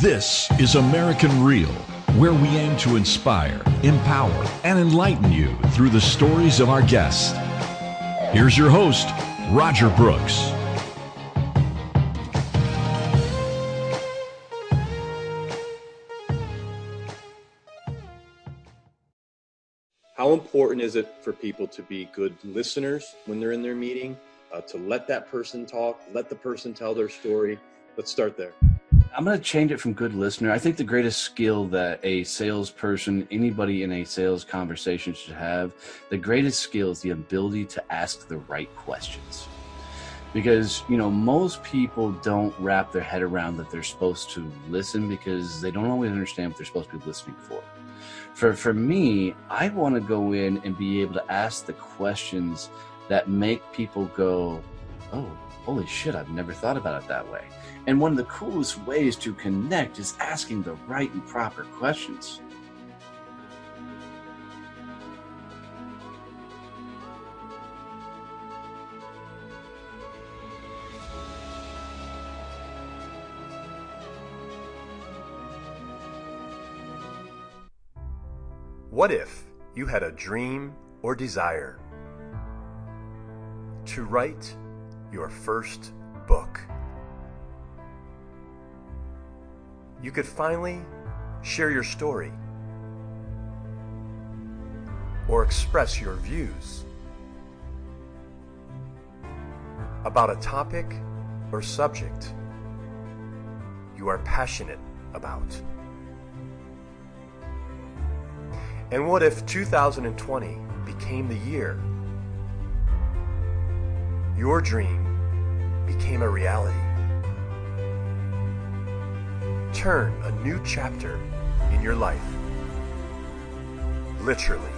This is American Real, where we aim to inspire, empower, and enlighten you through the stories of our guests. Here's your host, Roger Brooks. How important is it for people to be good listeners when they're in their meeting, uh, to let that person talk, let the person tell their story? Let's start there. I'm going to change it from good listener. I think the greatest skill that a salesperson, anybody in a sales conversation should have, the greatest skill is the ability to ask the right questions. Because, you know, most people don't wrap their head around that they're supposed to listen because they don't always understand what they're supposed to be listening for. For, for me, I want to go in and be able to ask the questions that make people go, oh, holy shit, I've never thought about it that way. And one of the coolest ways to connect is asking the right and proper questions. What if you had a dream or desire to write your first book? You could finally share your story or express your views about a topic or subject you are passionate about. And what if 2020 became the year your dream became a reality? Turn a new chapter in your life. Literally.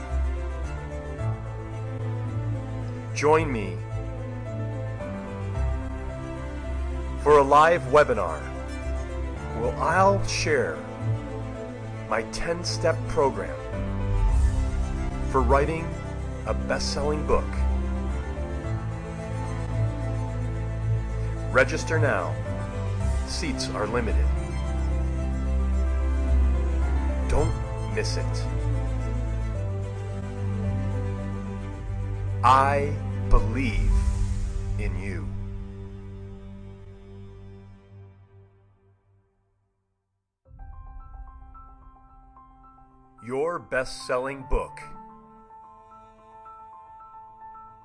Join me for a live webinar where I'll share my 10 step program for writing a best selling book. Register now. Seats are limited. Don't miss it. I believe in you. Your best selling book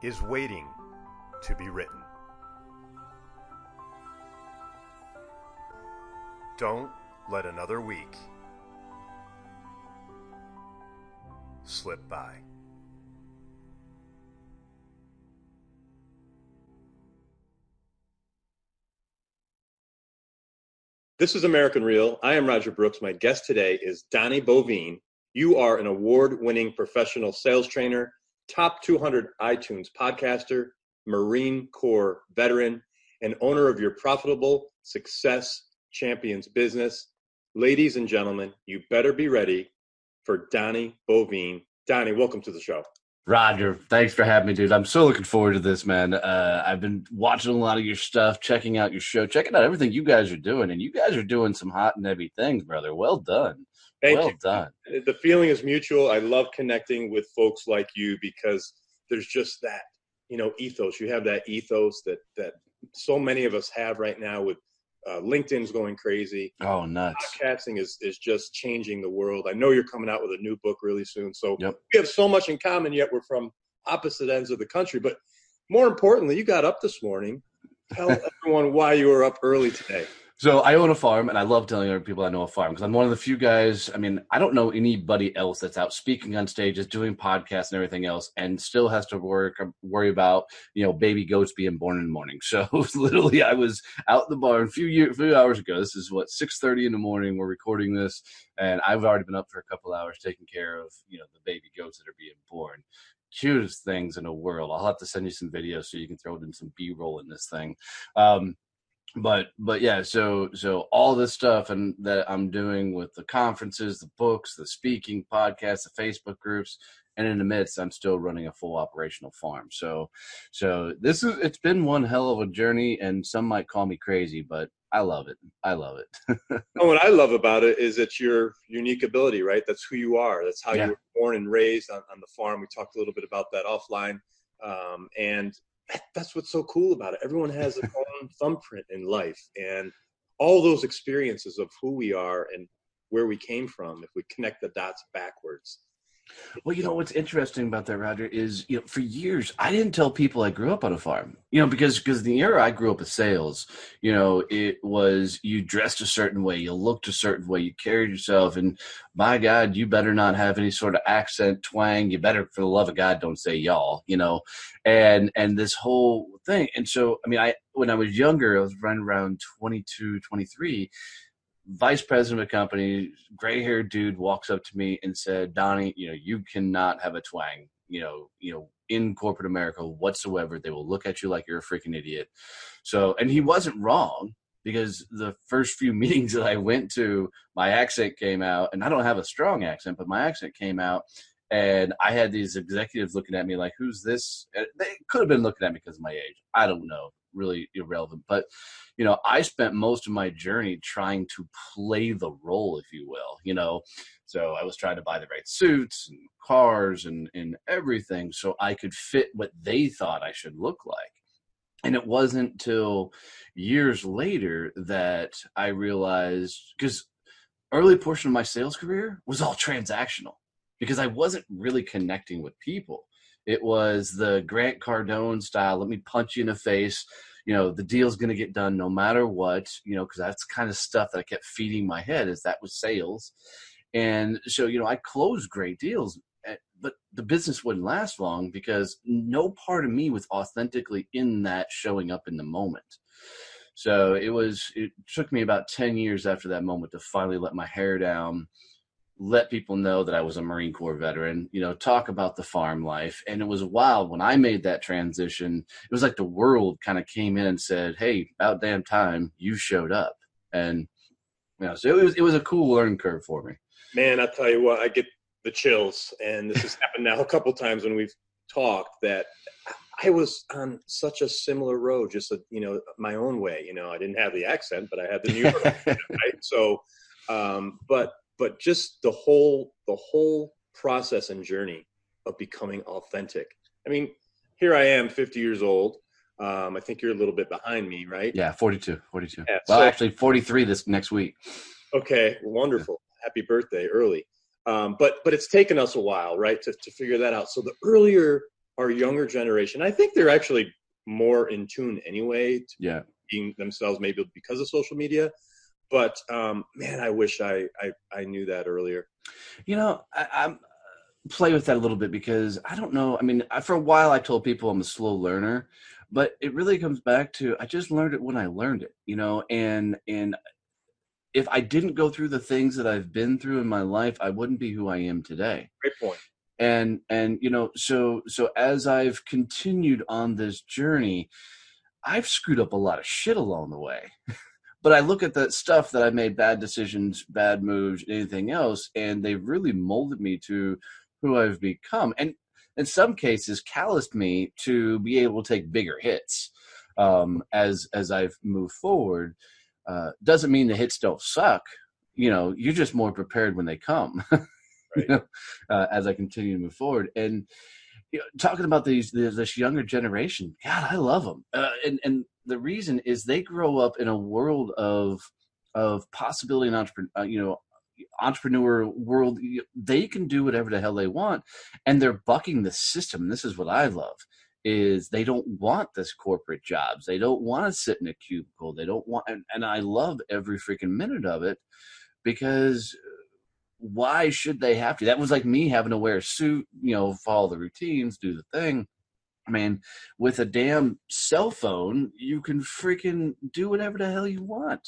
is waiting to be written. Don't let another week slip by. This is American Real. I am Roger Brooks. My guest today is Donnie Boivin. You are an award winning professional sales trainer, top 200 iTunes podcaster, Marine Corps veteran, and owner of your profitable success champions business. Ladies and gentlemen, you better be ready for Donnie Boivin. Donnie, welcome to the show. Roger, thanks for having me, dude. I'm so looking forward to this, man. Uh, I've been watching a lot of your stuff, checking out your show, checking out everything you guys are doing, and you guys are doing some hot and heavy things, brother. Well done. Thank well you. done. The feeling is mutual. I love connecting with folks like you because there's just that, you know, ethos. You have that ethos that that so many of us have right now with uh, LinkedIn's going crazy. Oh, nuts. Podcasting is, is just changing the world. I know you're coming out with a new book really soon. So Yep. we have so much in common, yet we're from opposite ends of the country. But more importantly, you got up this morning. Tell everyone why you were up early today. So I own a farm, and I love telling other people I know a farm because I'm one of the few guys. I mean, I don't know anybody else that's out speaking on stages, doing podcasts and everything else, and still has to work worry about you know baby goats being born in the morning. So literally, I was out the barn a few year, few hours ago. This is what six thirty in the morning. We're recording this, and I've already been up for a couple hours taking care of you know the baby goats that are being born. Cutest things in the world. I'll have to send you some videos so you can throw it in some B roll in this thing. Um, but but yeah so so all this stuff and that i'm doing with the conferences the books the speaking podcasts the facebook groups and in the midst i'm still running a full operational farm. So so this is it's been one hell of a journey and some might call me crazy but i love it. I love it. And what i love about it is it's your unique ability right? That's who you are. That's how Yeah. you were born and raised on, on the farm. We talked a little bit about that offline. Um, and that's what's so cool about it. Everyone has their own thumbprint in life and all those experiences of who we are and where we came from if we connect the dots backwards Well, you know what's interesting about that, Roger, is you know for years I didn't tell people I grew up on a farm. You know because because the era I grew up with sales, you know, it was you dressed a certain way, you looked a certain way, you carried yourself, and my God, you better not have any sort of accent twang. You better, for the love of God, don't say y'all. You know, and and this whole thing. And so, I mean, I when I was younger, I was running around 22, 23 vice president of a company, gray haired dude walks up to me and said, Donnie, you know, you cannot have a twang, you know, you know, in corporate America whatsoever. They will look at you like you're a freaking idiot. So, and he wasn't wrong because the first few meetings that I went to, my accent came out, and I don't have a strong accent, but my accent came out. And I had these executives looking at me like, "Who's this?" They could have been looking at me because of my age. I don't know, really irrelevant. But you know, I spent most of my journey trying to play the role, if you will. You know, so I was trying to buy the right suits and cars and and everything so I could fit what they thought I should look like. And it wasn't till years later that I realized because early portion of my sales career was all transactional because I wasn't really connecting with people. It was the Grant Cardone style. Let me punch you in the face. You know, the deal's going to get done no matter what, you know, because that's kind of stuff that I kept feeding my head is that was sales. And so, you know, I closed great deals, eh, but the business wouldn't last long because no part of me was authentically in that showing up in the moment. So it was, it took me about 10 years after that moment to finally let my hair down, let people know that I was a Marine Corps veteran, you know, talk about the farm life. And it was wild when I made that transition. It was like the world kind of came in and said, Hey, about damn time you showed up. And, you know, so it was, it was a cool learning curve for me. man i tell you what i get the chills and this has happened now a couple times when we've talked that i was on such a similar road just a, you know my own way you know i didn't have the accent but i had the new York accent, right so um but but just the whole the whole process and journey of becoming authentic i mean here i am 50 years old um i think you're a little bit behind me right Yeah, 42, 42. Yeah, well, so- actually 43 this next week. Okay, wonderful. Happy birthday early. Um, but but it's taken us a while, right, to, to figure that out. So the earlier our younger generation, I think they're actually more in tune anyway to Yeah. being themselves, maybe because of social media. But um, man, I wish I, I I knew that earlier. You know, I, I'm play with that a little bit because I don't know. I mean, I, for a while I told people I'm a slow learner, but it really comes back to I just learned it when I learned it. You know, and and if I didn't go through the things that I've been through in my life, I wouldn't be who I am today. Great point. and and you know so so as i've continued on this journey i've screwed up a lot of shit along the way but i look at that stuff that i made bad decisions bad moves anything else and they've really molded me to who i've become. And in some cases calloused me to be able to take bigger hits um, as as i've moved forward. Uh, doesn't mean the hits don't suck. You know you're just more prepared when they come you know, uh, as I continue to move forward. And you know, talking about these this, younger generation, God, I love them. Uh, and and the reason is they grow up in a world of of possibility and entrepreneur, uh, you know, entrepreneur world. They can do whatever the hell they want, and they're bucking the system. This is what I love. Is they don't want this corporate jobs. They don't want to sit in a cubicle. They don't want, and, and I love every freaking minute of it because why should they have to? That was like me having to wear a suit, you know, follow the routines, do the thing. I mean, with a damn cell phone, you can freaking do whatever the hell you want.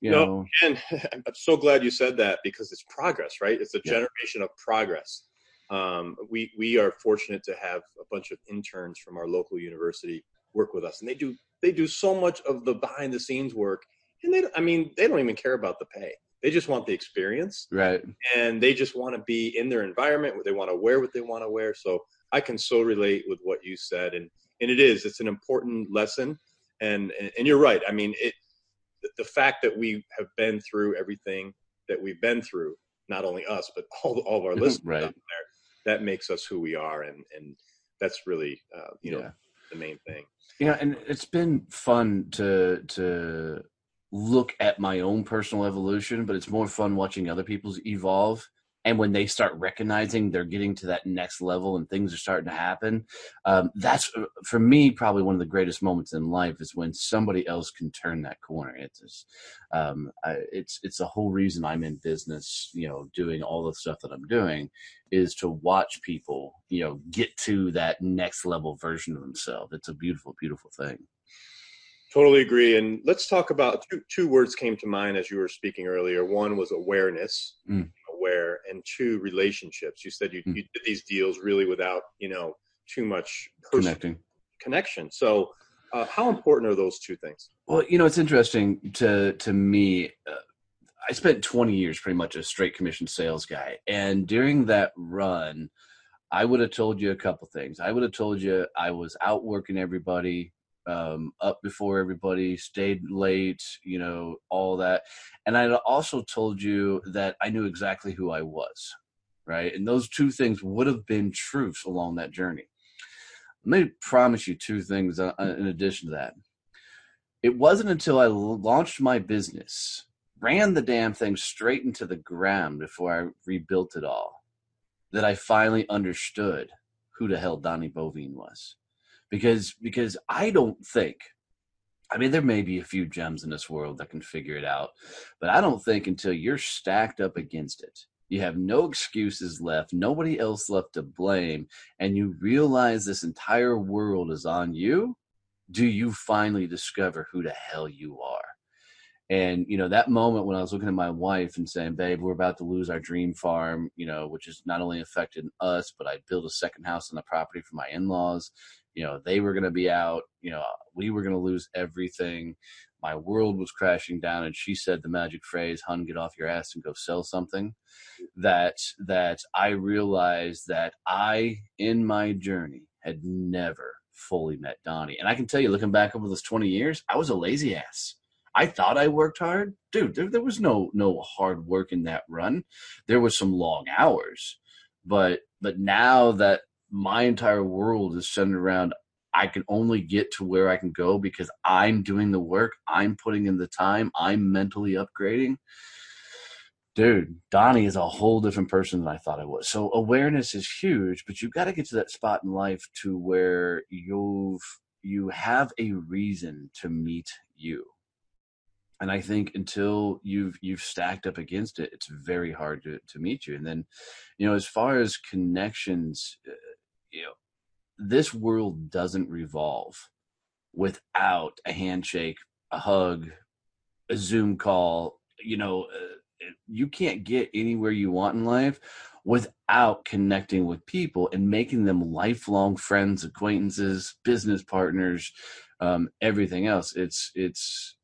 You No, know, And I'm so glad you said that because it's progress, right? It's a Yeah. generation of progress. Um, we we are fortunate to have a bunch of interns from our local university work with us, and they do they do so much of the behind the scenes work, and they I mean they don't even care about the pay. They just want the experience, right? And they just want to be in their environment. They want to wear what they want to wear. So I can so relate with what you said, and and it is. It's an important lesson, and and you're right. I mean, it the fact that we have been through everything that we've been through, not only us but all all of our listeners right. out there, that makes us who we are, and and that's really uh, you know the main thing. Yeah, and it's been fun to to look at my own personal evolution, but it's more fun watching other people's evolve. And when they start recognizing they're getting to that next level and things are starting to happen, um, that's uh, for me probably one of the greatest moments in life is when somebody else can turn that corner. It's just, um, I, it's it's the whole reason I'm in business, you know, doing all the stuff that I'm doing, is to watch people, you know, get to that next level version of themselves. It's a beautiful, beautiful thing. Totally agree. And let's talk about two, two words came to mind as you were speaking earlier. One was awareness, Mm. aware, and two relationships. You said you, Mm. you did these deals really without you know too much Connecting. connection. So, uh, how important are those two things? Well, you know, it's interesting to to me. Uh, I spent 20 years pretty much a straight commission sales guy, and during that run, I would have told you a couple things. I would have told you I was out working everybody, um, up before everybody, stayed late, you know, all that, and I'd also told you that I knew exactly who I was, right? And those two things would have been truths along that journey. Let me promise you two things uh, in addition to that it wasn't until I launched my business, ran the damn thing straight into the ground before I rebuilt it all, that I finally understood who the hell Donnie Boivin was. Because because I don't think I mean there may be a few gems in this world that can figure it out, but I don't think until you're stacked up against it, you have no excuses left, nobody else left to blame, and you realize this entire world is on you, do you finally discover who the hell you are? And you know that moment when I was looking at my wife and saying, "Babe, we're about to lose our dream farm," you know, which has not only affected us, but I built a second house on the property for my in-laws. You know, they were going to be out. You know, we were going to lose everything. My world was crashing down, and she said the magic phrase, "Hun, get off your ass and go sell something." That that I realized that I, in my journey, had never fully met Donnie. And I can tell you, looking back over those 20 years, I was a lazy ass. I thought I worked hard. Dude, there, there was no no hard work in that run. There was some long hours. But but now that my entire world is centered around I can only get to where I can go because I'm doing the work, I'm putting in the time, I'm mentally upgrading. Dude, Donnie is a whole different person than I thought I was. So awareness is huge, but you've got to get to that spot in life to where you've you have a reason to meet you. And I think until you've you've stacked up against it, it's very hard to to meet you. And then, you know, as far as connections, you this world doesn't revolve without a handshake, a hug, a Zoom call. You know, uh, you can't get anywhere you want in life without connecting with people and making them lifelong friends, acquaintances, business partners, um, everything else. It's it's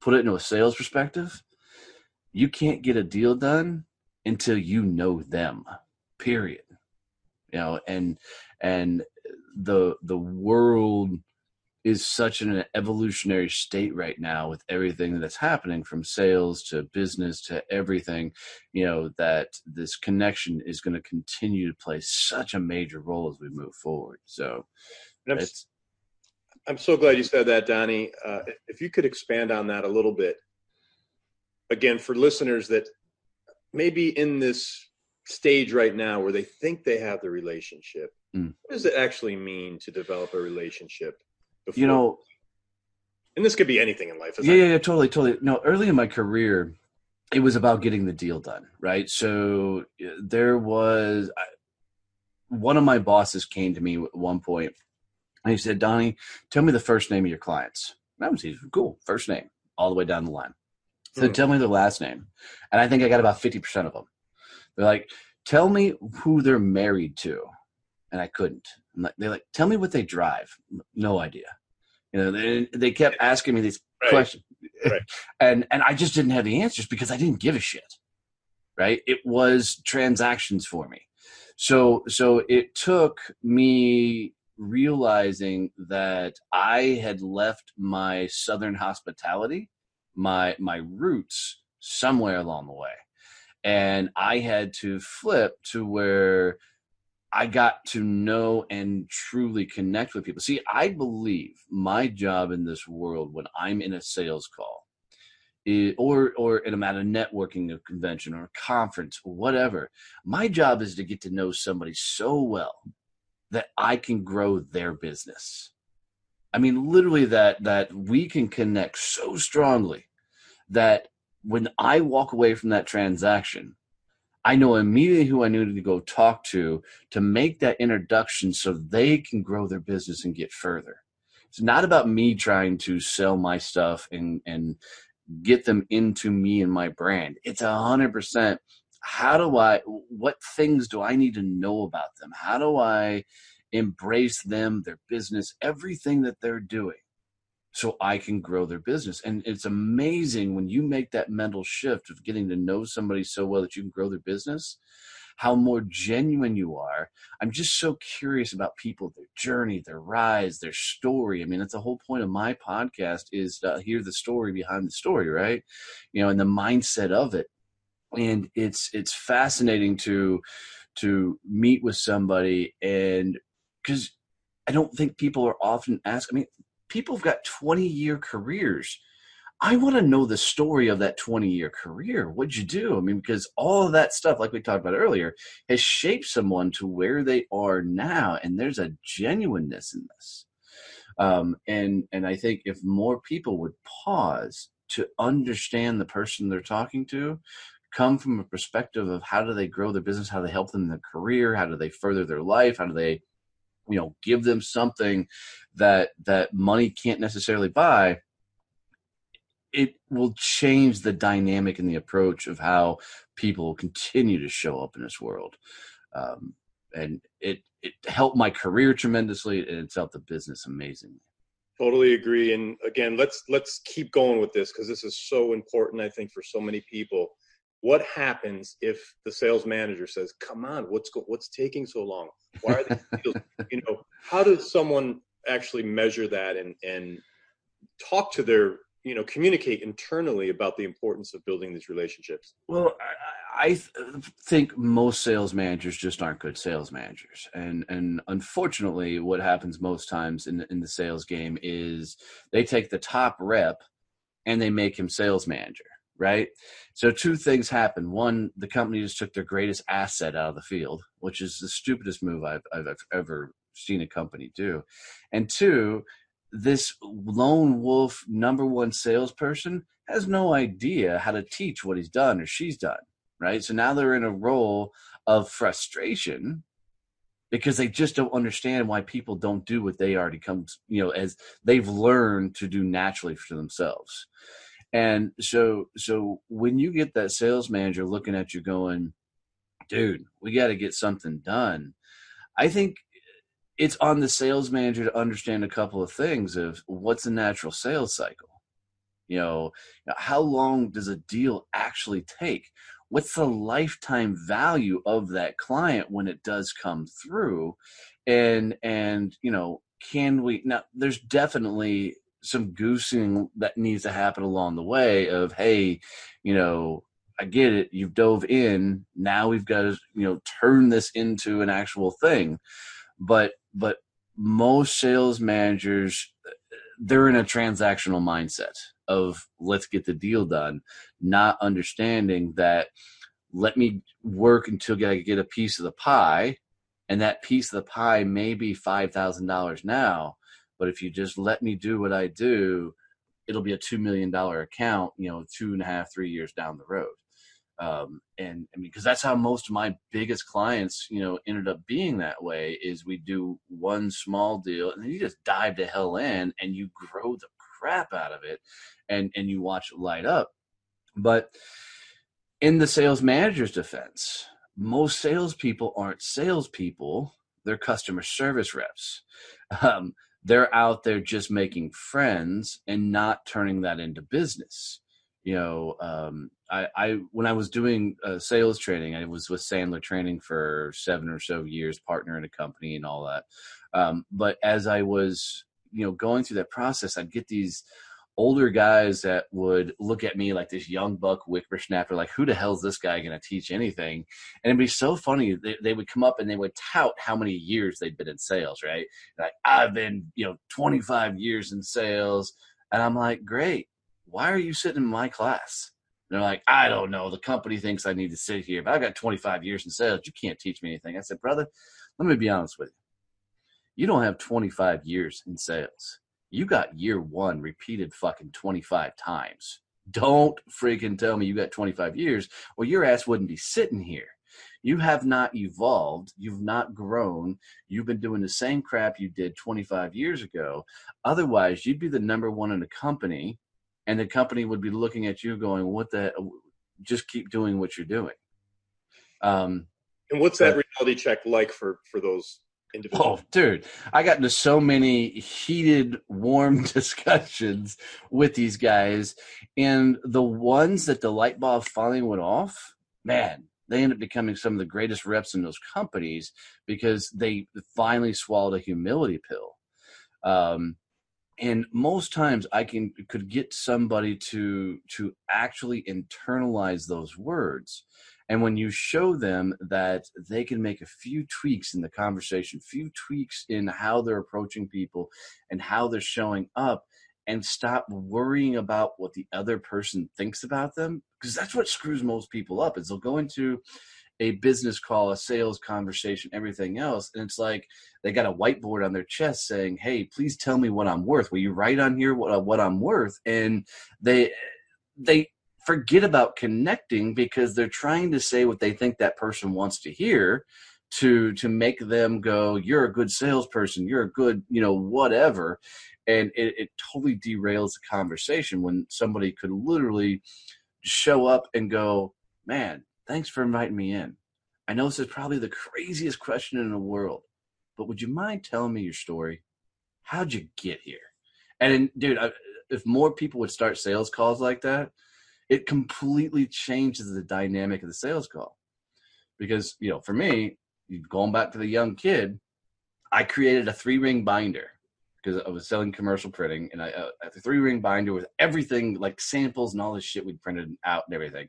put it into a sales perspective. You can't get a deal done until you know them. Period. You know, and and the the world is such an evolutionary state right now with everything that's happening from sales to business to everything you know that this connection is going to continue to play such a major role as we move forward so I'm, it's I'm so glad you said that, Donnie. Uh, if you could expand on that a little bit, again, for listeners that maybe in this stage right now where they think they have the relationship, Mm. what does it actually mean to develop a relationship? Before, you know and this could be anything in life. yeah, yeah, yeah, totally, totally. No, early in my career, it was about getting the deal done, right? So there was I, one of my bosses came to me at one point, and he said, "Donnie, tell me the first name of your clients." That was easy. Cool, first name, all the way down the line. So Hmm. tell me their last name, and I think I got about fifty percent of them. They're like, "Tell me who they're married to," and I couldn't. I'm like, they're like, "Tell me what they drive." No idea. You know, they, they kept asking me these right. question. Right. and and I just didn't have the answers because I didn't give a shit. Right? It was transactions for me. So so it took me realizing that I had left my southern hospitality, my my roots somewhere along the way. And I had to flip to where I got to know and truly connect with people. See, I believe my job in this world when I'm in a sales call or or in a, at a networking convention or a conference or whatever, my job is to get to know somebody so well that I can grow their business. I mean, literally that that we can connect so strongly that when I walk away from that transaction, I know immediately who I needed to go talk to to make that introduction so they can grow their business and get further. It's not about me trying to sell my stuff and and get them into me and my brand. It's a hundred percent. How do I? What things do I need to know about them? How do I embrace them, their business, everything that they're doing? So I can grow their business. And it's amazing when you make that mental shift of getting to know somebody so well that you can grow their business, how more genuine you are. I'm just so curious about people, their journey, their rise, their story. I mean, that's the whole point of my podcast is to hear the story behind the story, right? You know, and the mindset of it. And it's it's fascinating to to meet with somebody and because I don't think people are often asked. I mean, people have got 20 year careers. I want to know the story of that 20 year career. What'd you do? I mean, because all of that stuff, like we talked about earlier, has shaped someone to where they are now. And there's a genuineness in this. Um, and, and I think if more people would pause to understand the person they're talking to, come from a perspective of how do they grow their business, how do they help them in their career, how do they further their life, how do they you know give them something that that money can't necessarily buy it will change the dynamic and the approach of how people continue to show up in this world. Um, and it it helped my career tremendously and it's helped the business amazingly. Totally agree and again let's let's keep going with this because this is so important i think for so many people what happens if the sales manager says, "Come on, what's go- what's taking so long? Why are these deals?" you know, how does someone actually measure that and and talk to their you know communicate internally about the importance of building these relationships? Well, I, I think most sales managers just aren't good sales managers, and and unfortunately, what happens most times in in the sales game is they take the top rep and they make him sales manager right? So two things happen. One, the company just took their greatest asset out of the field, which is the stupidest move I've, I've ever seen a company do. And two, this lone wolf number one salesperson has no idea how to teach what he's done or she's done, right? So now they're in a role of frustration because they just don't understand why people don't do what they already come, you know, as they've learned to do naturally for themselves. And so, so when you get that sales manager looking at you going, dude, we got to get something done. I think it's on the sales manager to understand a couple of things of what's a natural sales cycle. You know, how long does a deal actually take? What's the lifetime value of that client when it does come through? And and you know, can we now there's definitely some goosing that needs to happen along the way of hey you know i get it you've dove in now we've got to you know turn this into an actual thing. But but most sales managers they're in a transactional mindset of let's get the deal done not understanding that let me work until i get a piece of the pie and that piece of the pie may be $5000 now but if you just let me do what I do, it'll be a two million dollar account, you know, two and a half, three years down the road. Um, and I mean, because that's how most of my biggest clients, you know, ended up being that way. Is we do one small deal, and then you just dive to hell in, and you grow the crap out of it, and and you watch it light up. But in the sales manager's defense, most salespeople aren't salespeople; they're customer service reps. Um, they're out there just making friends and not turning that into business. You know, um, I, I when I was doing uh, sales training, I was with Sandler Training for seven or so years, partner in a company and all that. Um, but as I was, you know, going through that process, I'd get these older guys that would look at me like this young buck whippersnapper, like who the hell's this guy going to teach anything? And it'd be so funny. They, they, would come up and they would tout how many years they'd been in sales, right? Like I've been, you know, 25 years in sales, and I'm like, great. Why are you sitting in my class? And they're like, I don't know. The company thinks I need to sit here, but I've got 25 years in sales. You can't teach me anything. I said, brother, let me be honest with you. You don't have 25 years in sales you got year one repeated fucking 25 times. Don't freaking tell me you got 25 years or your ass wouldn't be sitting here. You have not evolved. You've not grown. You've been doing the same crap you did 25 years ago. Otherwise, you'd be the number one in the company, and the company would be looking at you going, What the? Just keep doing what you're doing. Um, and what's that reality check like for for those Oh, dude, I got into so many heated, warm discussions with these guys, and the ones that the light bulb finally went off, man, they end up becoming some of the greatest reps in those companies because they finally swallowed a humility pill. Um, and most times, I can could get somebody to to actually internalize those words and when you show them that they can make a few tweaks in the conversation, few tweaks in how they're approaching people and how they're showing up, and stop worrying about what the other person thinks about them, because that's what screws most people up. Is they'll go into a business call, a sales conversation, everything else. And it's like they got a whiteboard on their chest saying, Hey, please tell me what I'm worth. Will you write on here what, uh, what I'm worth? And they, they forget about connecting because they're trying to say what they think that person wants to hear to to make them go you're a good salesperson. You're a good you know whatever. And it, it totally derails the conversation when somebody could literally show up and go man thanks for inviting me in. I know this is probably the craziest question in the world but would you mind telling me your story? How'd you get here? And dude I, if more people would start sales calls like that it completely changes the dynamic of the sales call. Because, you know, for me, going back to the young kid, I created a three ring binder because I was selling commercial printing, and I uh, a three ring binder with everything like samples and all this shit we'd printed out and everything.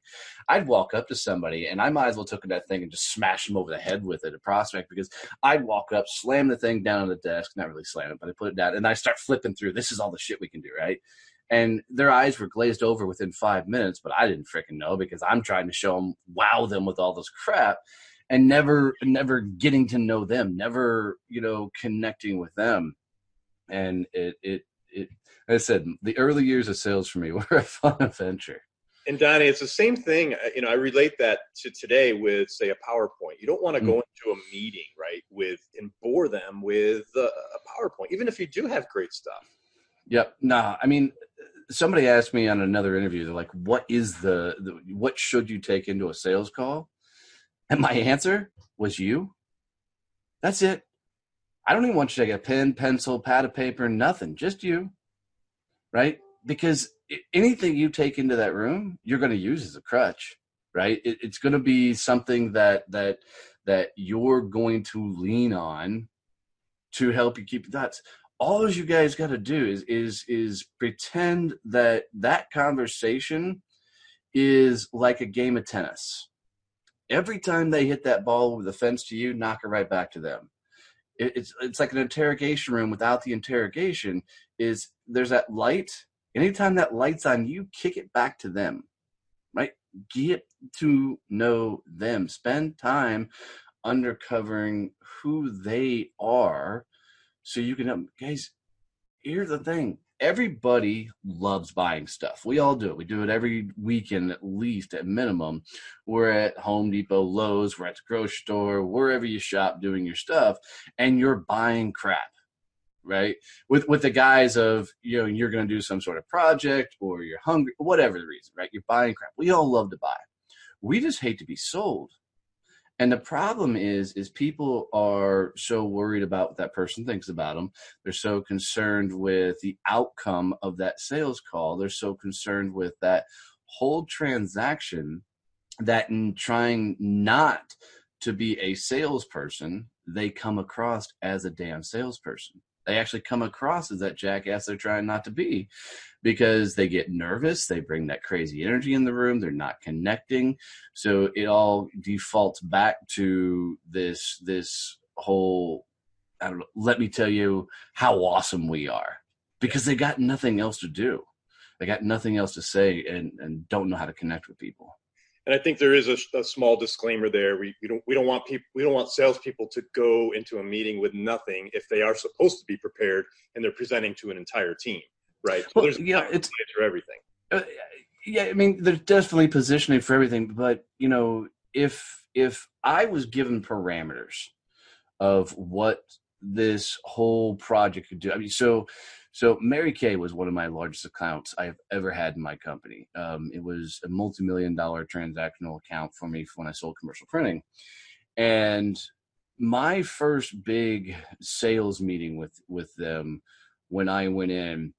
I'd walk up to somebody, and I might as well took that thing and just smash them over the head with it, a prospect, because I'd walk up, slam the thing down on the desk, not really slam it, but I put it down, and I start flipping through. This is all the shit we can do, right? And their eyes were glazed over within five minutes but i didn't freaking know because i'm trying to show them wow them with all this crap and never never getting to know them never you know connecting with them and it it it i said the early years of sales for me were a fun adventure and Donnie, it's the same thing. Uh, you know, I relate that to today with, say, a PowerPoint. You don't want to go mm. into a meeting, right, with and bore them with a, a PowerPoint, even if you do have great stuff. Yep. Nah, I mean, somebody asked me on another interview, they're like, "What is the, the what should you take into a sales call?" And my answer was you. That's it. I don't even want you to take a pen, pencil, pad of paper, nothing. Just you, right? Because anything you take into that room, you're going to use as a crutch, right? It, it's going to be something that that that you're going to lean on to help you keep the dots all you guys got to do is is is pretend that that conversation is like a game of tennis. Every time they hit that ball over the fence to you, knock it right back to them. It, it's it's like an interrogation room without the interrogation. Is there's that light? Anytime that light's on you, kick it back to them. Right? Get to know them. Spend time undercovering who they are so you can help guys here's the thing. Everybody loves buying stuff. We all do it. We do it every weekend at least at minimum. We're at home depot lowes we're at the grocery store wherever you shop doing your stuff and you're buying crap right? With with the guise of you know you're going to do some sort of project or you're hungry whatever the reason right? You're buying crap. We all love to buy. We just hate to be sold And the problem is, is people are so worried about what that person thinks about them. They're so concerned with the outcome of that sales call. They're so concerned with that whole transaction that in trying not to be a salesperson, they come across as a damn salesperson. They actually come across as that jackass they're trying not to be because they get nervous. They bring that crazy energy in the room. They're not connecting. So it all defaults back to this, this whole, I don't know, let me tell you how awesome we are because they got nothing else to do. They got nothing else to say and, and don't know how to connect with people. And I think there is a, a, small disclaimer there. We, we don't we don't want people we don't want salespeople to go into a meeting with nothing if they are supposed to be prepared and they're presenting to an entire team, right? So well, there's yeah, it's for everything. Uh, yeah, I mean, there's definitely positioning for everything, but you know, if if I was given parameters of what this whole project could do, I mean, so so Mary Kay was one of my largest accounts I've ever had in my company. Um, it was a multi-million dollar transactional account for me when I sold commercial printing. And my first big sales meeting with with them when I went in,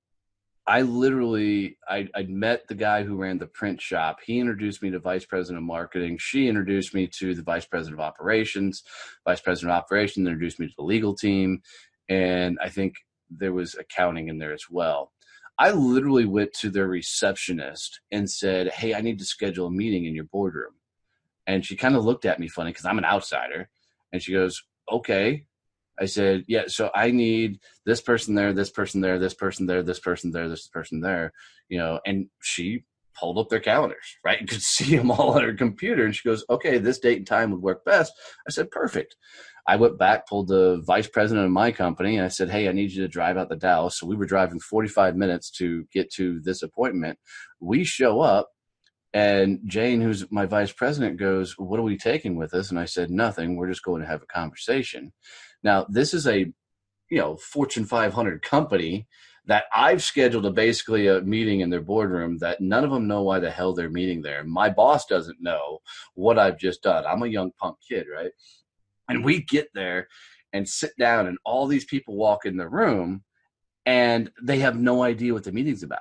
I literally I I met the guy who ran the print shop. He introduced me to vice president of marketing. She introduced me to the vice president of operations. Vice president of operations introduced me to the legal team. And I think there was accounting in there as well. I literally went to their receptionist and said, Hey, I need to schedule a meeting in your boardroom. And she kind of looked at me funny because I'm an outsider. And she goes, Okay. I said, Yeah, so I need this person there, this person there, this person there, this person there, this person there, you know, and she pulled up their calendars, right? You could see them all on her computer. And she goes, Okay, this date and time would work best. I said, Perfect. I went back, pulled the vice president of my company, and I said, Hey, I need you to drive out to Dallas. So we were driving 45 minutes to get to this appointment. We show up, and Jane, who's my vice president, goes, What are we taking with us? And I said, Nothing. We're just going to have a conversation. Now, this is a you know Fortune 500 company that I've scheduled a basically a meeting in their boardroom that none of them know why the hell they're meeting there. My boss doesn't know what I've just done. I'm a young punk kid, right? And we get there and sit down, and all these people walk in the room, and they have no idea what the meeting's about.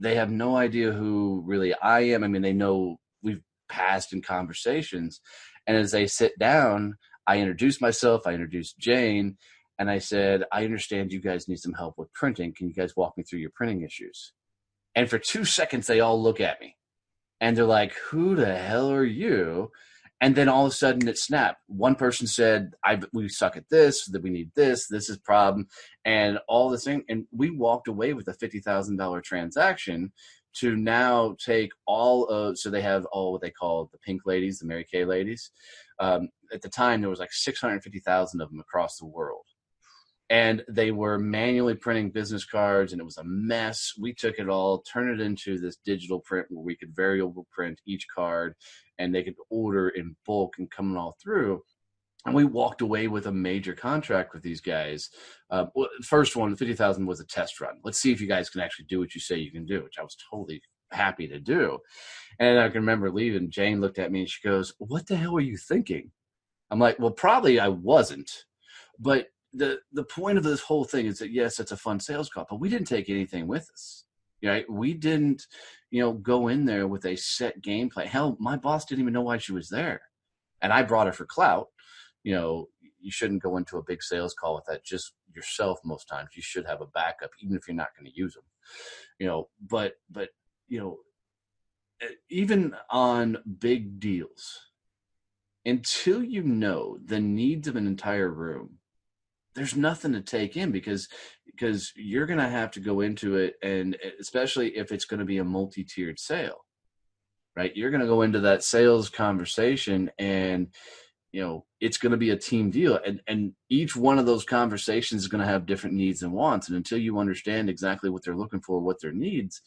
They have no idea who really I am. I mean, they know we've passed in conversations. And as they sit down, I introduce myself, I introduce Jane, and I said, I understand you guys need some help with printing. Can you guys walk me through your printing issues? And for two seconds, they all look at me and they're like, Who the hell are you? And then all of a sudden it snapped. One person said, "I we suck at this. That we need this. This is problem," and all this thing. And we walked away with a fifty thousand dollar transaction to now take all of. So they have all what they call the pink ladies, the Mary Kay ladies. Um, at the time, there was like six hundred fifty thousand of them across the world and they were manually printing business cards and it was a mess we took it all turned it into this digital print where we could variable print each card and they could order in bulk and coming all through and we walked away with a major contract with these guys. Uh, first one, fifty thousand was a test run. Let's see if you guys can actually do what you say you can do, which I was totally happy to do. And I can remember leaving. Jane looked at me and she goes, "What the hell are you thinking?" I'm like, "Well, probably I wasn't, but the the point of this whole thing is that yes, it's a fun sales call, but we didn't take anything with us. Right? We didn't, you know, go in there with a set game plan. Hell, my boss didn't even know why she was there, and I brought her for clout. You know, you shouldn't go into a big sales call with that just yourself. Most times, you should have a backup, even if you're not going to use them. You know, but but you know, even on big deals, until you know the needs of an entire room there's nothing to take in because because you're going to have to go into it and especially if it's going to be a multi-tiered sale right? You're going to go into that sales conversation and you know it's going to be a team deal and and each one of those conversations is going to have different needs and wants and until you understand exactly what they're looking for what their needs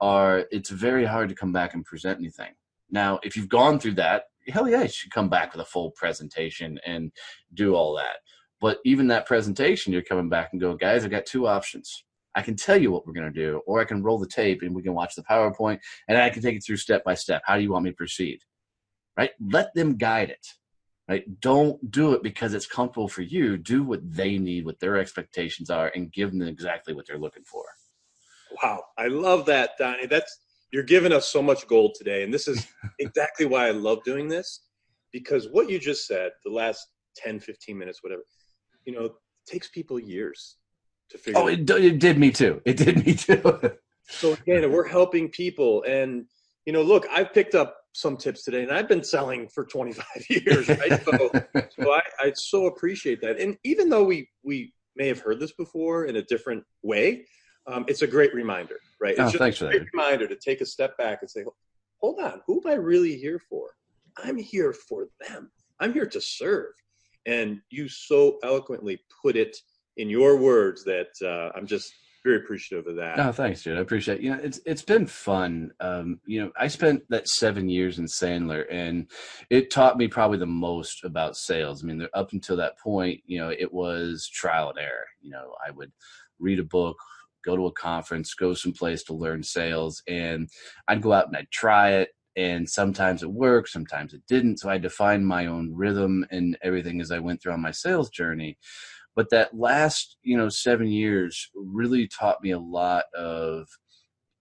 are it's very hard to come back and present anything. Now if you've gone through that hell yeah you should come back with a full presentation and do all that but even that presentation, you're coming back and go, guys, I've got two options. I can tell you what we're going to do, or I can roll the tape and we can watch the PowerPoint and I can take it through step by step. How do you want me to proceed? Right? Let them guide it. right? Don't do it because it's comfortable for you. Do what they need, what their expectations are, and give them exactly what they're looking for. Wow, I love that, Donnie. That's you're giving us so much gold today, and this is exactly why I love doing this because what you just said, the last 10, 15 minutes, whatever, you know, takes people years to figure. Oh, it, it did me too. It did me too. so again, we're helping people, and you know, look, I've picked up some tips today, and I've been selling for 25 years, right? so, so I, I so appreciate that. And even though we we may have heard this before in a different way, um, it's a great reminder, right? It's oh, just thanks a for great that. reminder to take a step back and say, hold on, who am I really here for? I'm here for them. I'm here to serve. And you so eloquently put it in your words that uh, I'm just very appreciative of that. Oh, thanks, dude. I appreciate. It. You know, it's it's been fun. Um, you know, I spent that seven years in Sandler, and it taught me probably the most about sales. I mean, up until that point, you know, it was trial and error. You know, I would read a book, go to a conference, go someplace to learn sales, and I'd go out and I'd try it. And sometimes it worked, sometimes it didn't. So I defined my own rhythm and everything as I went through on my sales journey but that last you know seven years really taught me a lot of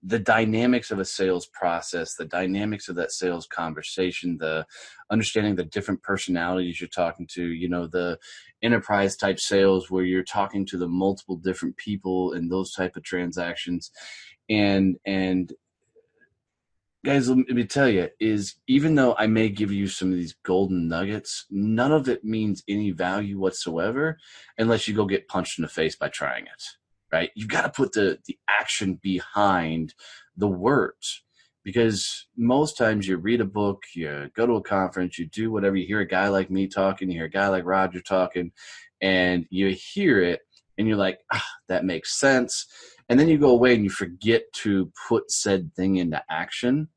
the dynamics of a sales process the dynamics of that sales conversation the understanding the different personalities you're talking to you know the enterprise type sales where you're talking to the multiple different people in those type of transactions and and guys let me tell you is even though i may give you some of these golden nuggets none of it means any value whatsoever unless you go get punched in the face by trying it right? You've got to put the the action behind the words because most times you read a book you go to a conference you do whatever you hear a guy like me talking you hear a guy like roger talking and you hear it and you're like ah, that makes sense and then you go away and you forget to put said thing into action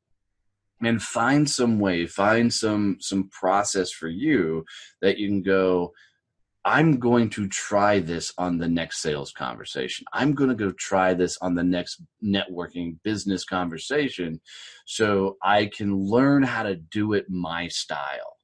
and find some way find some some process for you that you can go i'm going to try this on the next sales conversation. I'm going to go try this on the next networking business conversation so i can learn how to do it my style.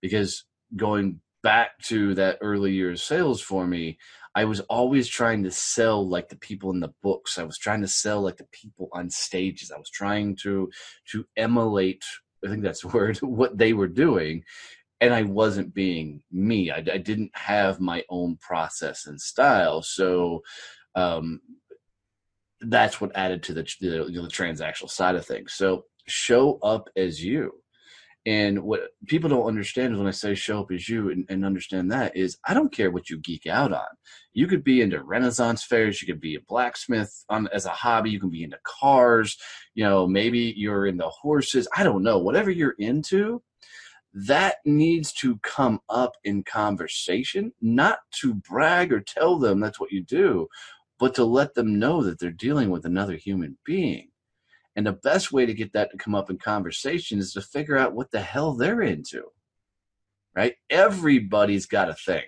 Because going back to that early years sales for me I was always trying to sell like the people in the books. I was trying to sell like the people on stages. I was trying to to emulate. I think that's the word. What they were doing, and I wasn't being me. I, I didn't have my own process and style. So um, that's what added to the, the, the transactional side of things. So show up as you and what people don't understand is when I say show up as you and, and, understand that is I don't care what you geek out on. You could be into Renaissance fairs, you could be a blacksmith on, as a hobby, you can be into cars, you know, maybe you're into horses. I don't know. Whatever you're into, that needs to come up in conversation, not to brag or tell them that's what you do, but to let them know that they're dealing with another human being and the best way to get that to come up in conversation is to figure out what the hell they're into. Right? Everybody's got a thing.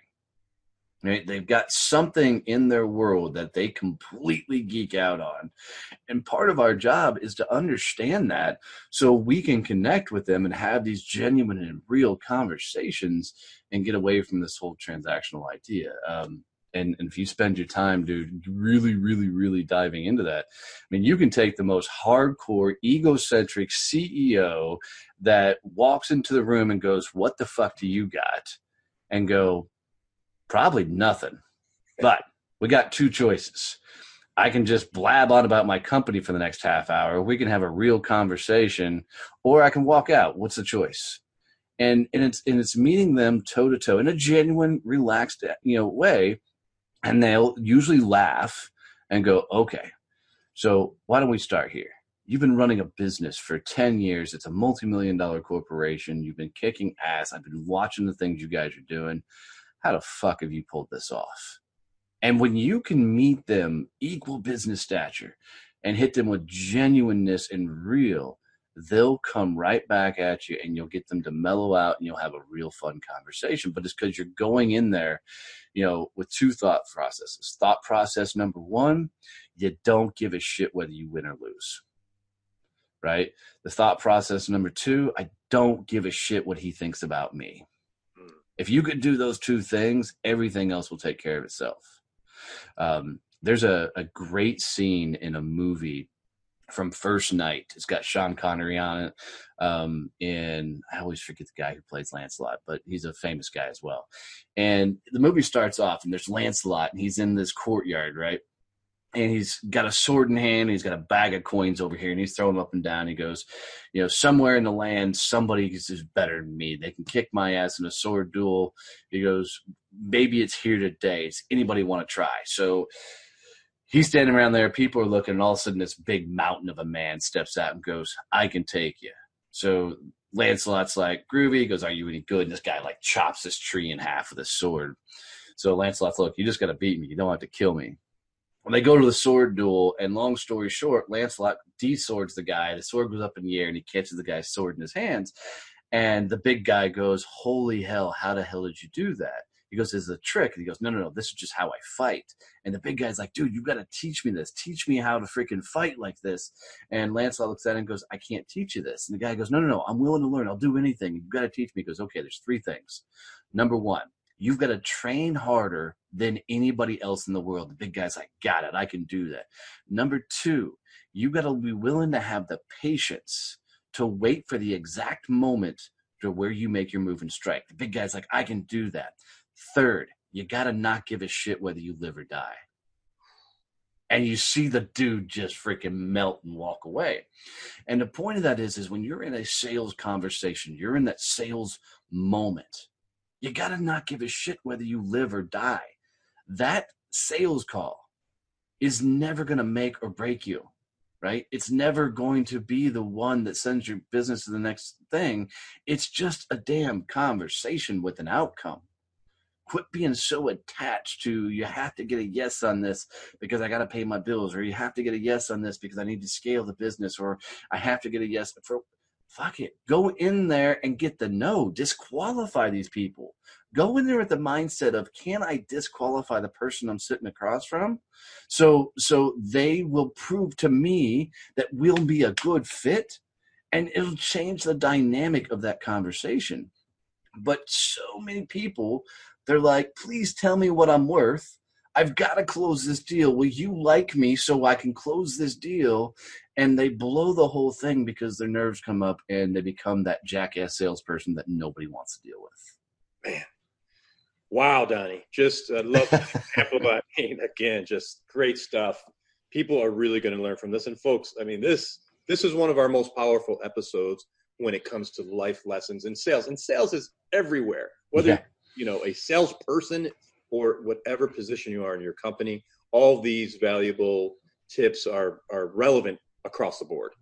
Right? They've got something in their world that they completely geek out on. And part of our job is to understand that so we can connect with them and have these genuine and real conversations and get away from this whole transactional idea. Um, and, and if you spend your time, dude, really, really, really diving into that, I mean, you can take the most hardcore, egocentric CEO that walks into the room and goes, What the fuck do you got? And go, Probably nothing. But we got two choices. I can just blab on about my company for the next half hour. We can have a real conversation, or I can walk out. What's the choice? And and it's and it's meeting them toe to toe in a genuine, relaxed, you know, way and they'll usually laugh and go, okay, so why don't we start here? You've been running a business for 10 years. It's a multi million dollar corporation. You've been kicking ass. I've been watching the things you guys are doing. How the fuck have you pulled this off? And when you can meet them equal business stature and hit them with genuineness and real, they'll come right back at you and you'll get them to mellow out and you'll have a real fun conversation. But it's because you're going in there, you know, with two thought processes. Thought process number one, you don't give a shit whether you win or lose. Right? The thought process number two, I don't give a shit what he thinks about me. If you could do those two things, everything else will take care of itself. Um, there's a, a great scene in a movie from First Knight. It's got Sean Connery on it. Um, and I always forget the guy who plays Lancelot, but he's a famous guy as well. And the movie starts off, and there's Lancelot, and he's in this courtyard, right? And he's got a sword in hand. He's got a bag of coins over here, and he's throwing them up and down. He goes, you know, somewhere in the land, somebody is better than me. They can kick my ass in a sword duel. He goes, maybe it's here today. Does anybody want to try? So he's standing around there. People are looking, and all of a sudden, this big mountain of a man steps out and goes, "I can take you." So Lancelot's like, "Groovy." He goes, "Are you any good?" And this guy like chops this tree in half with a sword. So Lancelot's, "Look, you just got to beat me. You don't have to kill me." When they go to the sword duel, and long story short, Lancelot de-swords the guy. The sword goes up in the air, and he catches the guy's sword in his hands. And the big guy goes, "Holy hell! How the hell did you do that?" He goes, "Is a trick?" And he goes, "No, no, no. This is just how I fight." And the big guy's like, "Dude, you got to teach me this. Teach me how to freaking fight like this." And Lancelot looks at him and goes, "I can't teach you this." And the guy goes, "No, no, no. I'm willing to learn. I'll do anything. You've got to teach me." He goes, "Okay. There's three things. Number one, you've got to train harder than anybody else in the world." The big guy's like, "Got it. I can do that." Number two, you've got to be willing to have the patience to wait for the exact moment to where you make your move and strike. The big guy's like, I can do that. Third, you got to not give a shit whether you live or die. And you see the dude just freaking melt and walk away. And the point of that is, is when you're in a sales conversation, you're in that sales moment, you got to not give a shit whether you live or die. That sales call is never going to make or break you right? It's never going to be the one that sends your business to the next thing. It's just a damn conversation with an outcome quit being so attached to you have to get a yes on this because I got to pay my bills, or you have to get a yes on this because I need to scale the business, or I have to get a yes for fuck it. Go in there and get the no. Disqualify these people. Go in there with the mindset of can I disqualify the person I'm sitting across from? So so they will prove to me that we'll be a good fit and it'll change the dynamic of that conversation. But so many people they're like, please tell me what I'm worth. I've got to close this deal. Will you like me so I can close this deal? And they blow the whole thing because their nerves come up and they become that jackass salesperson that nobody wants to deal with. Man. Wow, Donnie. Just I uh, love that. again, just great stuff. People are really going to learn from this. And folks, I mean, this this is one of our most powerful episodes when it comes to life lessons in sales. And sales is everywhere. Whether yeah you know a salesperson or whatever position you are in your company all these valuable tips are are relevant across the board.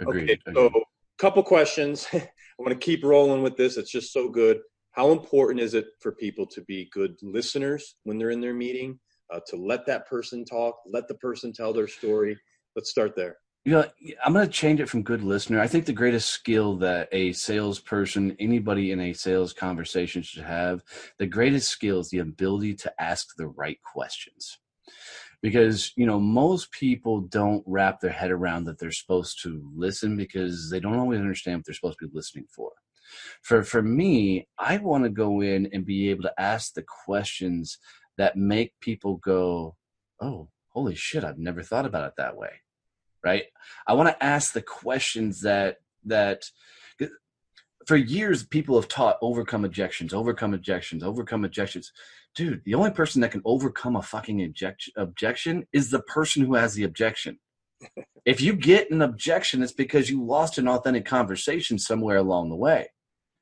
Agreed. okay so a couple questions. I want to keep rolling with this. It's just so good. How important is it for people to be good listeners when they're in their meeting uh, to let that person talk let the person tell their story? Let's start there you know, I'm going to change it from good listener. I think the greatest skill that a salesperson, anybody in a sales conversation should have, the greatest skill is the ability to ask the right questions. Because, you know, most people don't wrap their head around that they're supposed to listen because they don't always understand what they're supposed to be listening for. For for me, I want to go in and be able to ask the questions that make people go, "Oh, holy shit, I've never thought about it that way." Right? I want to ask the questions that that for years people have taught overcome objections, overcome objections, overcome objections. Dude, the only person that can overcome a fucking objection objection is the person who has the objection. if you get an objection, it's because you lost an authentic conversation somewhere along the way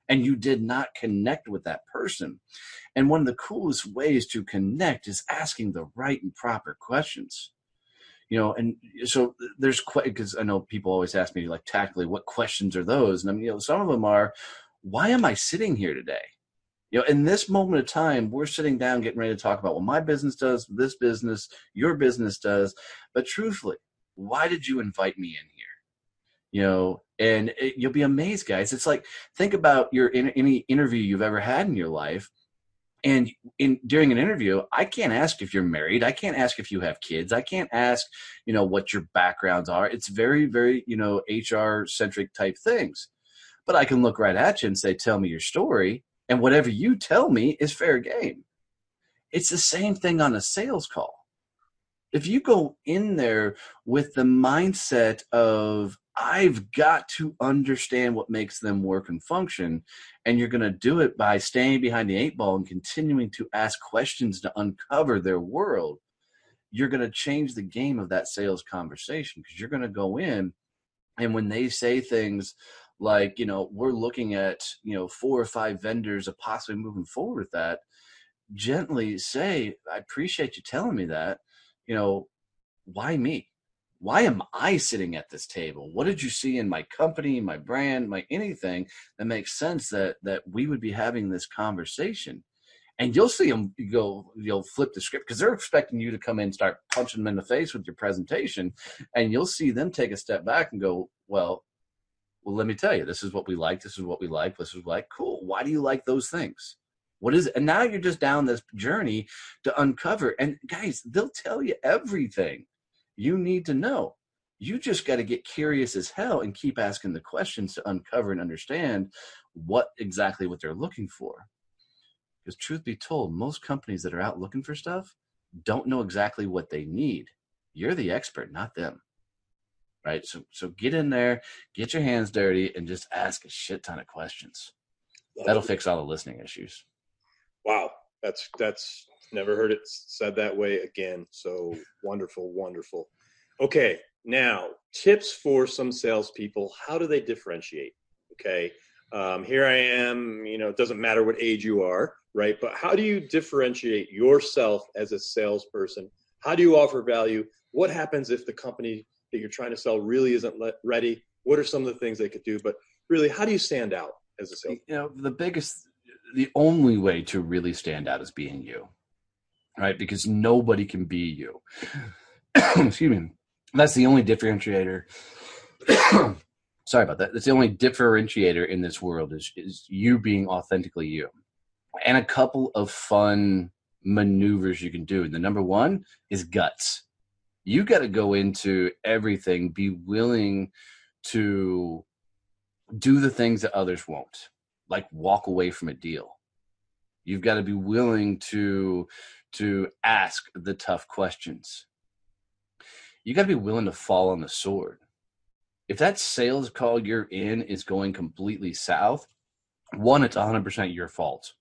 and you did not connect with that person. And one of the coolest ways to connect is asking the right and proper questions you know, and so there's quite because I know people always ask me like tactically, what questions are those? And I mean, you know, some of them are, why am I sitting here today? You know, in this moment of time, we're sitting down getting ready to talk about what my business does, this business, your business does. But truthfully, why did you invite me in here? You know, and it, you'll be amazed, guys. It's like think about your in, any interview you've ever had in your life and in during an interview i can't ask if you're married i can't ask if you have kids i can't ask you know what your backgrounds are it's very very you know hr centric type things but i can look right at you and say tell me your story And whatever you tell me is fair game. It's the same thing on a sales call. If you go in there with the mindset of, I've got to understand what makes them work and function, and you're going to do it by staying behind the eight ball and continuing to ask questions to uncover their world, you're going to change the game of that sales conversation because you're going to go in and when they say things like you know we're looking at you know four or five vendors of possibly moving forward with that gently say i appreciate you telling me that you know why me? Why am i sitting at this table? What did you see in my company my brand my anything that makes sense that that we would be having this conversation? And you'll see them go you'll flip the script because they're expecting you to come in and start punching them in the face with your presentation and you'll see them take a step back and go well well let me tell you this is what we like this is what we like this is like. Cool. Why do you like those things what is it and now you're just down this journey to uncover and guys they'll tell you everything you need to know you just got to get curious as hell and keep asking the questions to uncover and understand what exactly what they're looking for because truth be told, most companies that are out looking for stuff don't know exactly what they need. You're the expert, not them. Right? So so get in there, get your hands dirty, and just ask a shit ton of questions. That'll fix all the listening issues. Wow. That's that's never heard it said that way again. So wonderful, wonderful. Okay, now tips for some salespeople. How do they differentiate? Okay, um, here I am. You know, it doesn't matter what age you are right? But how do you differentiate yourself as a salesperson? How do you offer value? What happens if the company that you're trying to sell really isn't ready? What are some of the things they could do? But really, how do you stand out as a sales? You know, the biggest, the only way to really stand out is being you, right? Because nobody can be you. Excuse me. That's the only differentiator. Sorry about that. That's the only differentiator in this world is is you being authentically you and a couple of fun maneuvers you can do. And the number one is guts. You got to go into everything, be willing to do the things that others won't, like walk away from a deal. You've got to be willing to to ask the tough questions. You got to be willing to fall on the sword. If that sales call you're in is going completely south, one, it's 100% your fault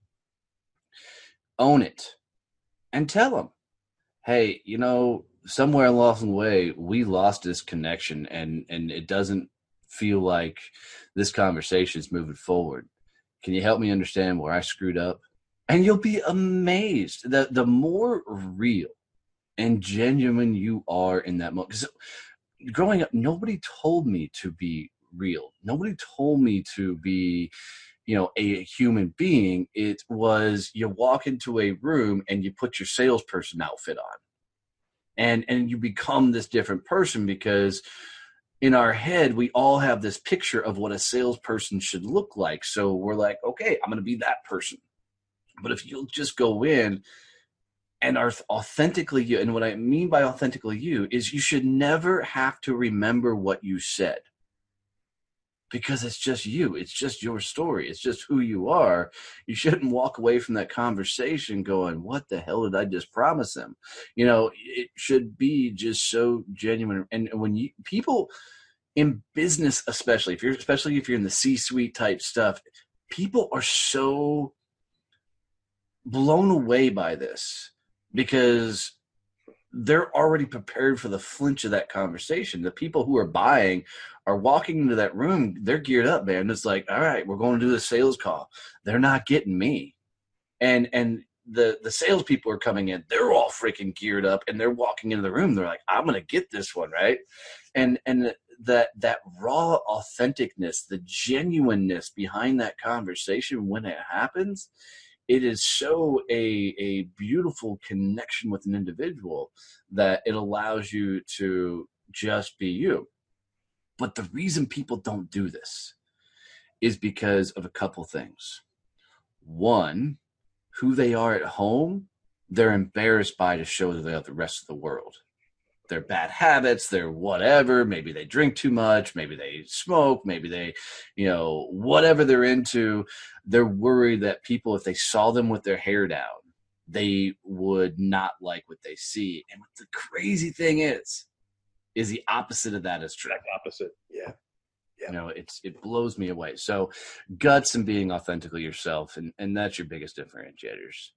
own it and tell them, hey, you know, somewhere along the way we lost this connection and and it doesn't feel like this conversation is moving forward. Can you help me understand where I screwed up? And you'll be amazed that the more real and genuine you are in that moment. Because growing up, nobody told me to be real. Nobody told me to be you know a human being it was you walk into a room and you put your salesperson outfit on and and you become this different person because in our head we all have this picture of what a salesperson should look like. So we're like okay i'm going to be that person. But if you'll just go in and are authentically you and what i mean by authentically you is you should never have to remember what you said because it's just you. It's just your story. It's just who you are. You shouldn't walk away from that conversation going, What the hell did I just promise him? You know, it should be just so genuine. And when you people in business, especially if you're especially if you're in the C suite type stuff, people are so blown away by this because they're already prepared for the flinch of that conversation. The people who are buying are walking into that room, they're geared up, man. It's like, all right, we're going to do the sales call. They're not getting me. And and the the salespeople are coming in, they're all freaking geared up and they're walking into the room. They're like, I'm gonna get this one, right? And and that that raw authenticness, the genuineness behind that conversation when it happens it is so a, a beautiful connection with an individual that it allows you to just be you. But the reason people don't do this is because of a couple things. One, who they are at home, they're embarrassed by to show the rest of the world. Their bad habits, their whatever. Maybe they drink too much, maybe they smoke, maybe they, you know, whatever they're into. They're worried that people, if they saw them with their hair down, they would not like what they see. And what the crazy thing is, is the opposite of that is true. Exact opposite. Yeah. Yeah. You know, it's it blows me away. So guts and being authentically yourself, and and that's your biggest differentiators.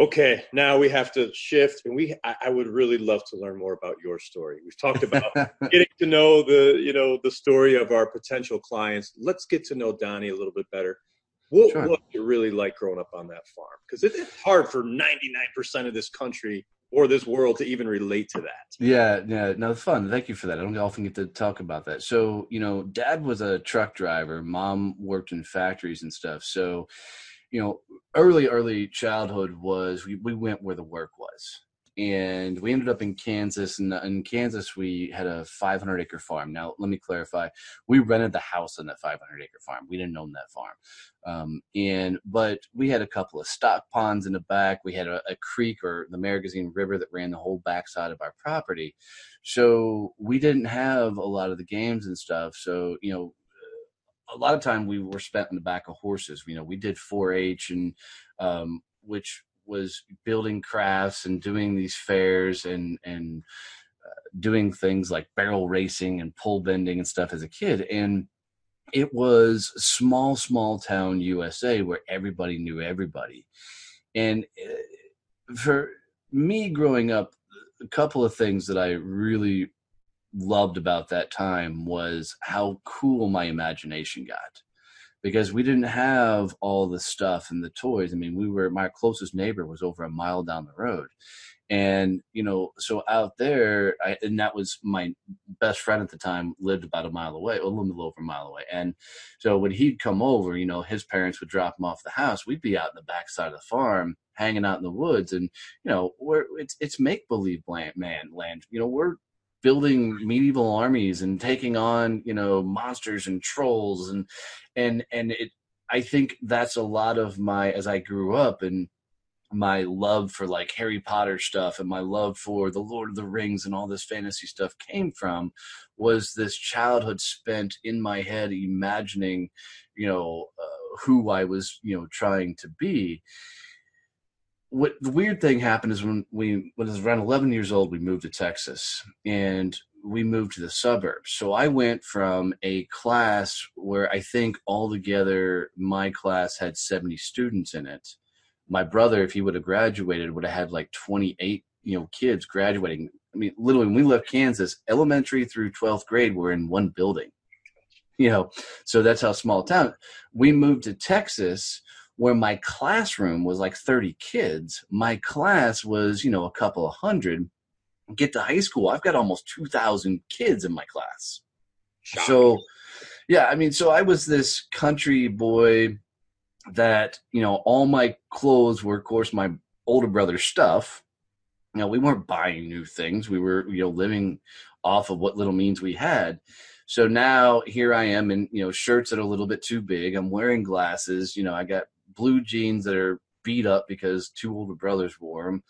Okay, now we have to shift, and we I, I would really love to learn more about your story. We've talked about getting to know the you know the story of our potential clients. Let's get to know Donnie a little bit better. What Sure. was it really like growing up on that farm? Because it, it's hard for ninety nine percent of this country or this world to even relate to that. Yeah, yeah, no, fun. Thank you for that. I don't often get to talk about that. So, you know, dad was a truck driver, mom worked in factories and stuff. So, you know, early, early childhood was we, we went where the work was. And we ended up in Kansas. And in Kansas, we had a 500 acre farm. Now, let me clarify. We rented the house on that 500 acre farm. We didn't own that farm. Um, and, but we had a couple of stock ponds in the back. We had a, a creek or the Marais des Cygnes River that ran the whole backside of our property. So we didn't have a lot of the games and stuff. So, you know, a lot of time we were spent in the back of horses. You know, we did 4-H and um, which was building crafts and doing these fairs and and uh, doing things like barrel racing and pole bending and stuff as a kid. And it was small, small town USA where everybody knew everybody. And uh, for me growing up, a couple of things that I really loved about that time was how cool my imagination got because we didn't have all the stuff and the toys. I mean, we were my closest neighbor was over a mile down the road. And, you know, so out there, I, and that was my best friend at the time lived about a mile away, a little over a mile away. And so when he'd come over, you know, his parents would drop him off the house. We'd be out in the backside of the farm, hanging out in the woods. And, you know, we're, it's, it's make believe land, man, land. You know, we're building medieval armies and taking on you know monsters and trolls and and and it i think that's a lot of my as i grew up and my love for like harry potter stuff and my love for the lord of the rings and all this fantasy stuff came from was this childhood spent in my head imagining you know uh, who i was you know trying to be what the weird thing happened is when we when I was around 11 years old, we moved to Texas and we moved to the suburbs. So I went from a class where I think altogether my class had 70 students in it. My brother, if he would have graduated, would have had like 28, you know, kids graduating. I mean, literally, when we left Kansas, elementary through 12th grade were in one building. You know, so that's how small town. We moved to Texas where my classroom was like 30 kids my class was you know a couple of hundred. Get to high school i've got almost 2000 kids in my class. So yeah i mean so i was this country boy that you know all my clothes were of course my older brother's stuff. You know we weren't buying new things. We were you know living off of what little means we had. So now here i am in you know shirts that are a little bit too big. I'm wearing glasses. You know i got blue jeans that are beat up because two older brothers wore them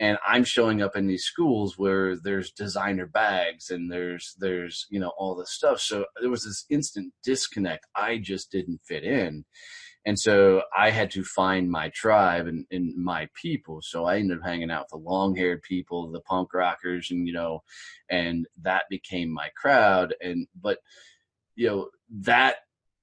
and i'm showing up in these schools where there's designer bags and there's there's you know all this stuff. So there was this instant disconnect i just didn't fit in. And so i had to find my tribe and, and my people. So i ended up hanging out with the long haired people the punk rockers and you know and that became my crowd. And but you know that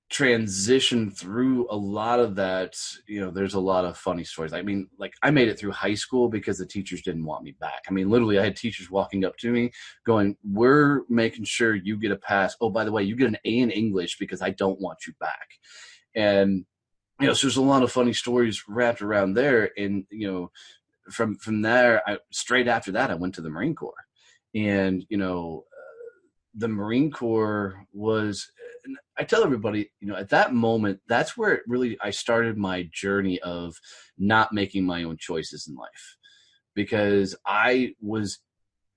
transition through a lot of that you know there's a lot of funny stories. I mean like i made it through high school because the teachers didn't want me back. I mean literally i had teachers walking up to me going we're making sure you get a pass. Oh by the way you get an a in english because i don't want you back. And you know so there's a lot of funny stories wrapped around there. And you know from from there I, straight after that i went to the marine corps. And you know uh, the marine corps was and I tell everybody, you know, at that moment, that's where it really I started my journey of not making my own choices in life because I was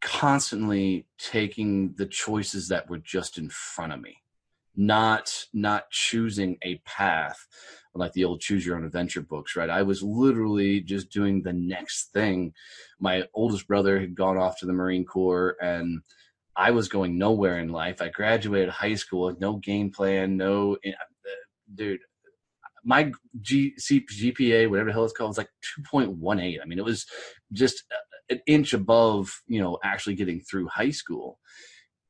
constantly taking the choices that were just in front of me. not not choosing a path like the old choose your own adventure books, right? I was literally just doing the next thing. My oldest brother had gone off to the Marine Corps and I was going nowhere in life. I graduated high school with no game plan, no, eh, dude. My G, C, GPA, whatever the hell it's called, was like 2.18. I mean, it was just an inch above, you know, actually getting through high school.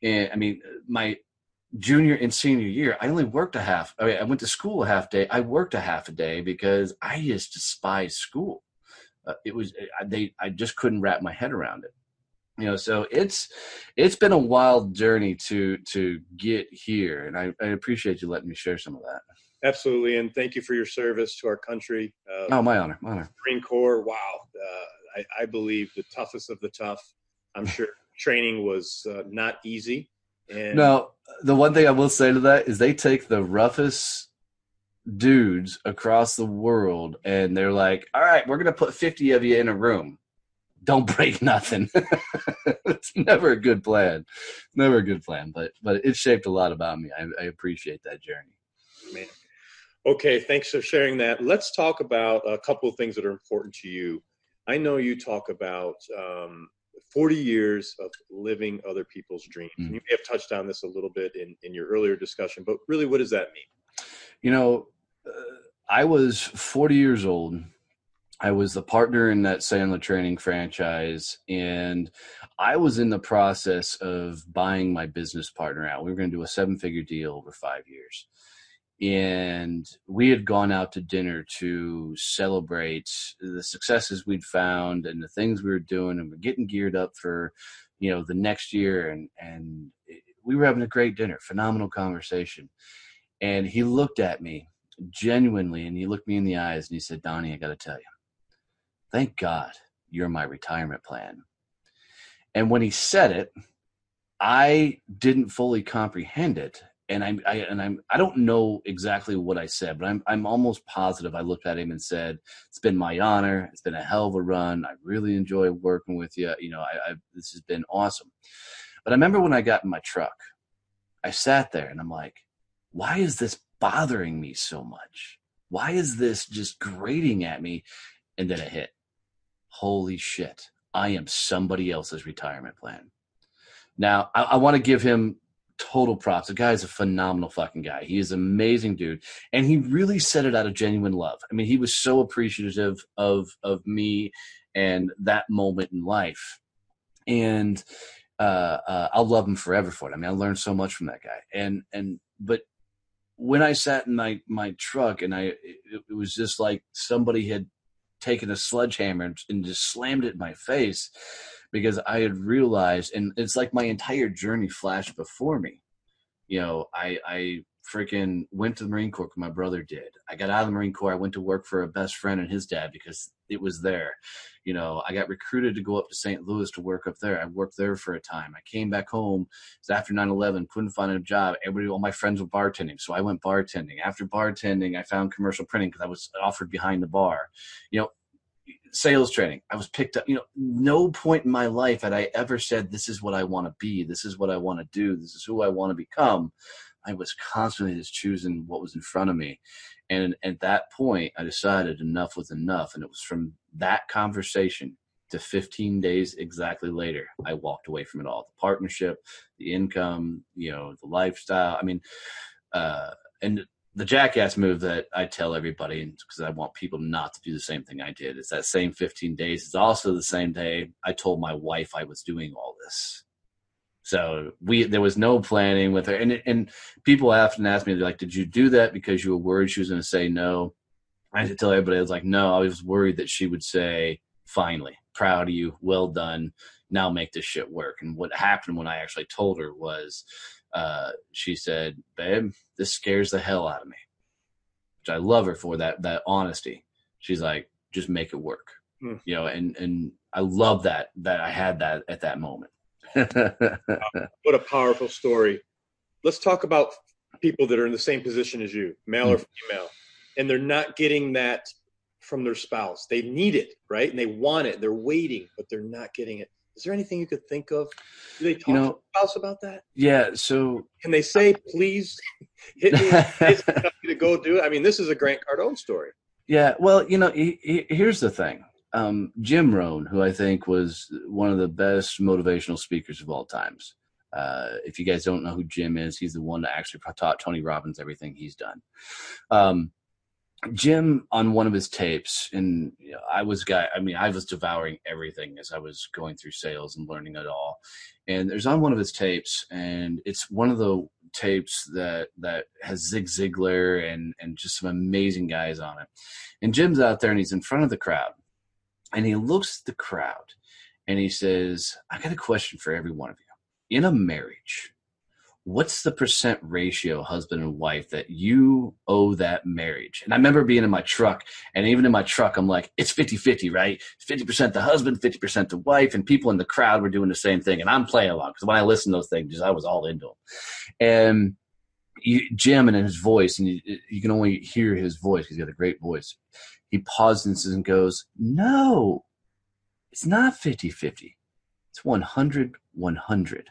And I mean, my junior and senior year, I only worked a half. I, mean, I went to school a half day. I worked a half a day because I just despised school. Uh, it was they. I just couldn't wrap my head around it. You know, so it's it's been a wild journey to to get here, and I, I appreciate you letting me share some of that. Absolutely, and thank you for your service to our country. Uh, oh, my honor, my honor. Marine Corps. Wow, uh, I, I believe the toughest of the tough. I'm sure training was uh, not easy and now, the one thing I will say to that is they take the roughest dudes across the world and they're like, all right, we're going to put 50 of you in a room. Don't break nothing. it's never a good plan. Never a good plan, but but it shaped a lot about me. I, I appreciate that journey. Man. Okay, thanks for sharing that. Let's talk about a couple of things that are important to you. I know you talk about um, 40 years of living other people's dreams. Mm. And you may have touched on this a little bit in, in your earlier discussion, but really, what does that mean? You know, uh, I was 40 years old. I was the partner in that Sandler training franchise, and I was in the process of buying my business partner out. We were going to do a seven figure deal over five years. And we had gone out to dinner to celebrate the successes we'd found and the things we were doing and we're getting geared up for you know the next year. And and we were having a great dinner phenomenal conversation. And he looked at me genuinely and he looked me in the eyes and he said donnie i got to tell you thank god you're my retirement plan and when he said it i didn't fully comprehend it and I'm I, and I'm I don't know exactly what I said, but I'm I'm almost positive I looked at him and said, "It's been my honor. It's been a hell of a run. I really enjoy working with you. You know, I, I this has been awesome." But I remember when I got in my truck, I sat there and I'm like, "Why is this bothering me so much? Why is this just grating at me?" And then it hit. Holy shit! I am somebody else's retirement plan. Now I, I want to give him total props. The guy is a phenomenal fucking guy. He is an amazing dude, and he really said it out of genuine love. I mean, he was so appreciative of of me and that moment in life, and uh, uh, I'll love him forever for it. I mean, I learned so much from that guy, and and but when I sat in my my truck and I it, it was just like somebody had taken a sledgehammer and, just slammed it in my face because I had realized, and it's like my entire journey flashed before me. You know, I I freaking went to the Marine Corps. My brother did. I got out of the Marine Corps. I went to work for a best friend and his dad because it was there. You know, I got recruited to go up to St. Louis to work up there. I worked there for a time. I came back home. It was after 9-11, couldn't find a job. Everybody, all my friends were bartending. So I went bartending. After bartending, I found commercial printing because I was offered behind the bar. You know, sales training. I was picked up. You know, no point in my life had I ever said, "This is what I want to be. This is what I want to do. This is who I want to become." I was constantly just choosing what was in front of me, and at that point, I decided enough was enough. And it was from that conversation to 15 days exactly later, I walked away from it all. The partnership, the income, you know, the lifestyle. I mean, uh, and the jackass move that I tell everybody because I want people not to do the same thing I did. It's that same 15 days. It's also the same day I told my wife I was doing all this. So we there was no planning with her, and and people often ask me, like, "Did you do that because you were worried she was going to say no?" I had to tell everybody, I was like, "No, I was worried that she would say, finally, proud of you, well done, now make this shit work." And what happened when I actually told her was, uh, she said, "Babe, this scares the hell out of me," which I love her for that that honesty. She's like, "Just make it work," mm. you know, and and I love that that I had that at that moment. what a powerful story. Let's talk about people that are in the same position as you, male mm. or female, and they're not getting that from their spouse. They need it, right? And they want it. They're waiting, but they're not getting it. Is there anything you could think of? Do they talk You know- to their spouse about that? Yeah. So Can they say, please hit me me to go do it? I mean, this is a Grant Cardone story. Yeah, well, you know, he, he, here's the thing. Um, Jim Rohn, who I think was one of the best motivational speakers of all times. Uh, if you guys don't know who Jim is, he's the one that actually taught Tony Robbins everything he's done. Um, Jim on one of his tapes, and you know, I was guy. I mean, I was devouring everything as I was going through sales and learning it all. And there's on one of his tapes, and it's one of the tapes that that has Zig Ziglar and and just some amazing guys on it. And Jim's out there, and he's in front of the crowd, and he looks at the crowd, and he says, "I got a question for every one of you. In a marriage, what's the percent ratio husband and wife that you owe that marriage? And i remember being in my truck and even in my truck i'm like it's 50-50 right? 50% the husband 50% the wife and people in the crowd were doing the same thing and i'm playing along because when i listen to those things i was all into them and you, jim and his voice and you, you can only hear his voice because he's got a great voice he pauses and goes no it's not 50-50 it's 100 100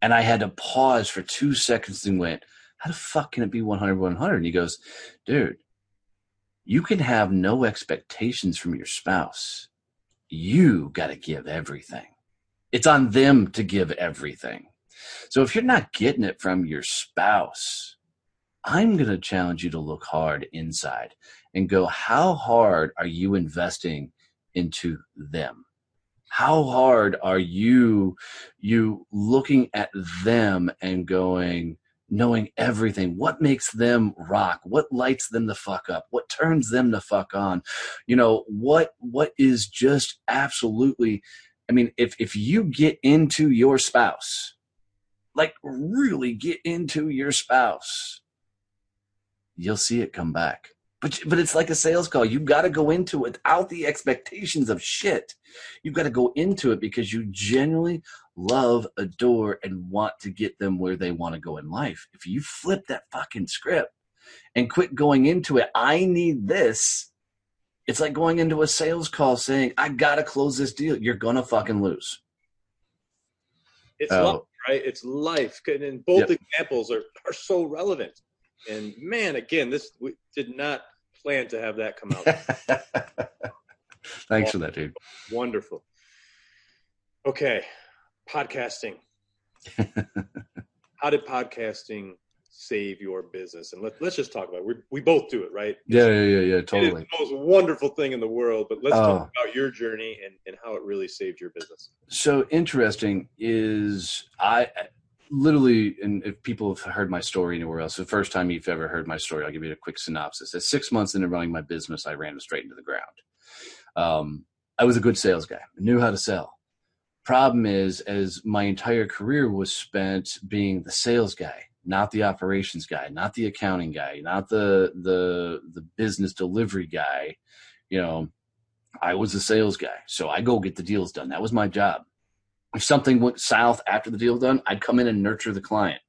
and I had to pause for two seconds and went, how the fuck can it be 100, 100? And he goes, dude, you can have no expectations from your spouse. You got to give everything. It's on them to give everything. So if you're not getting it from your spouse, I'm going to challenge you to look hard inside and go, how hard are you investing into them? how hard are you you looking at them and going knowing everything? What makes them rock? What lights them the fuck up? What turns them the fuck on? You know what what is just absolutely i mean if if you get into your spouse like really get into your spouse you'll see it come back but but it's like a sales call. You've got to go into it without the expectations of shit. You've got to go into it because you genuinely love, adore, and want to get them where they want to go in life. If you flip that fucking script and quit going into it, I need this. It's like going into a sales call saying, I gotta close this deal. You're gonna fucking lose. It's Oh. life, right? It's life. And both Yep. examples are, are so relevant. And man, again, this we did not plan to have that come out. Thanks for that, dude. Wonderful. Okay, podcasting. How did podcasting save your business? And let, let's just talk about it. We, we both do it, right? Yeah, yeah, yeah, yeah, totally. the most wonderful thing in the world, but let's Oh. talk about your journey and, and how it really saved your business. so interesting is I literally, and if people have heard my story anywhere else, the first time you've ever heard my story, I'll give you a quick synopsis. At six months into running my business, I ran straight into the ground. Um, I was a good sales guy, I knew how to sell. Problem is, as my entire career was spent being the sales guy, not the operations guy, not the accounting guy, not the the the business delivery guy, you know, I was a sales guy. So I go get the deals done. That was my job. If something went south after the deal was done, I'd come in and nurture the client.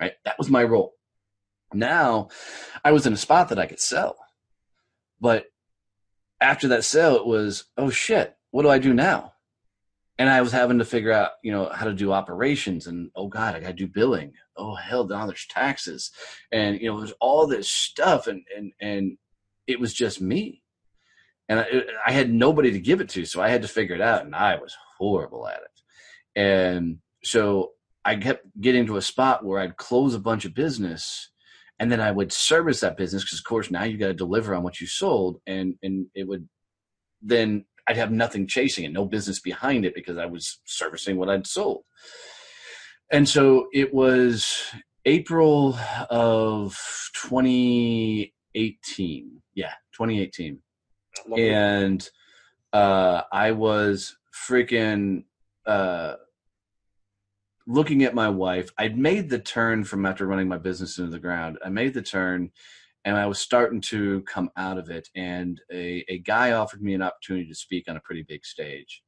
Right? That was my role. Now I was in a spot that I could sell. But after that sale, it was, oh shit, what do I do now? And I was having to figure out, you know, how to do operations and oh God, I gotta do billing. Oh hell, now there's taxes. And you know, there's all this stuff and and and it was just me and I, I had nobody to give it to, so I had to figure it out, and I was horrible at it. And so I kept getting to a spot where I'd close a bunch of business, and then I would service that business because, of course, now you got to deliver on what you sold, and and it would then I'd have nothing chasing it, no business behind it because I was servicing what I'd sold. And so it was April of 2018. Yeah, 2018 Not long ago. and uh, I was freaking uh, looking at my wife. I'd made the turn from after running my business into the ground. I made the turn, and I was starting to come out of it. And a, a guy offered me an opportunity to speak on a pretty big stage.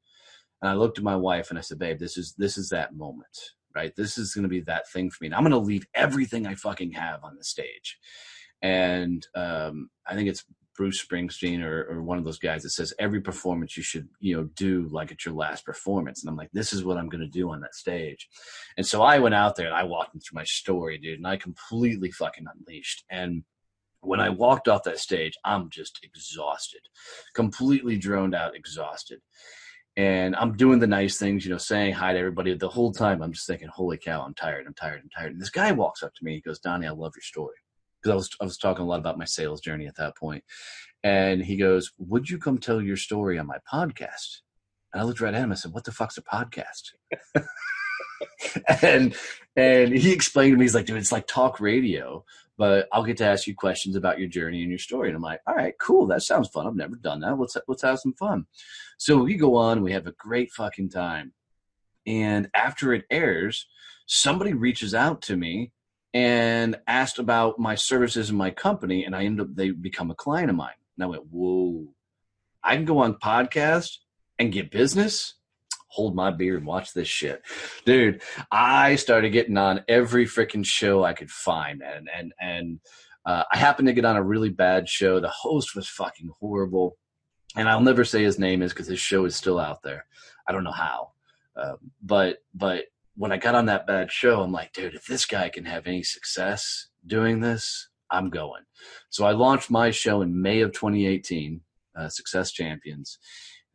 And I looked at my wife and I said, "Babe, this is this is that moment, right? This is going to be that thing for me. And I'm going to leave everything I fucking have on the stage." And um, I think it's Bruce Springsteen or, or one of those guys that says every performance you should, you know, do like it's your last performance. And I'm like, this is what I'm going to do on that stage. And so I went out there and I walked through my story, dude, and I completely fucking unleashed. And when I walked off that stage, I'm just exhausted, completely droned out, exhausted. And I'm doing the nice things, you know, saying hi to everybody. The whole time, I'm just thinking, "Holy cow, I'm tired, I'm tired, I'm tired." And this guy walks up to me. He goes, "Donnie, I love your story." Because I was I was talking a lot about my sales journey at that point. And he goes, "Would you come tell your story on my podcast?" And I looked right at him. I said, "What the fuck's a podcast?" and and he explained to me, he's like, "Dude, it's like talk radio, but I'll get to ask you questions about your journey and your story." And I'm like, "All right, cool. That sounds fun. I've never done that. Let's let's have some fun." So we go on. We have a great fucking time. And after it airs, somebody reaches out to me and asked about my services in my company, and I end up they become a client of mine. And I went, whoa, I can go on podcast and get business. Hold my beer and watch this shit, dude. I started getting on every freaking show I could find, and and and uh, I happened to get on a really bad show. The host was fucking horrible, and I'll never say his name is because his show is still out there. I don't know how, uh, but but when I got on that bad show, I'm like, dude, if this guy can have any success doing this, I'm going. So I launched my show in May of 2018, uh, Success Champions.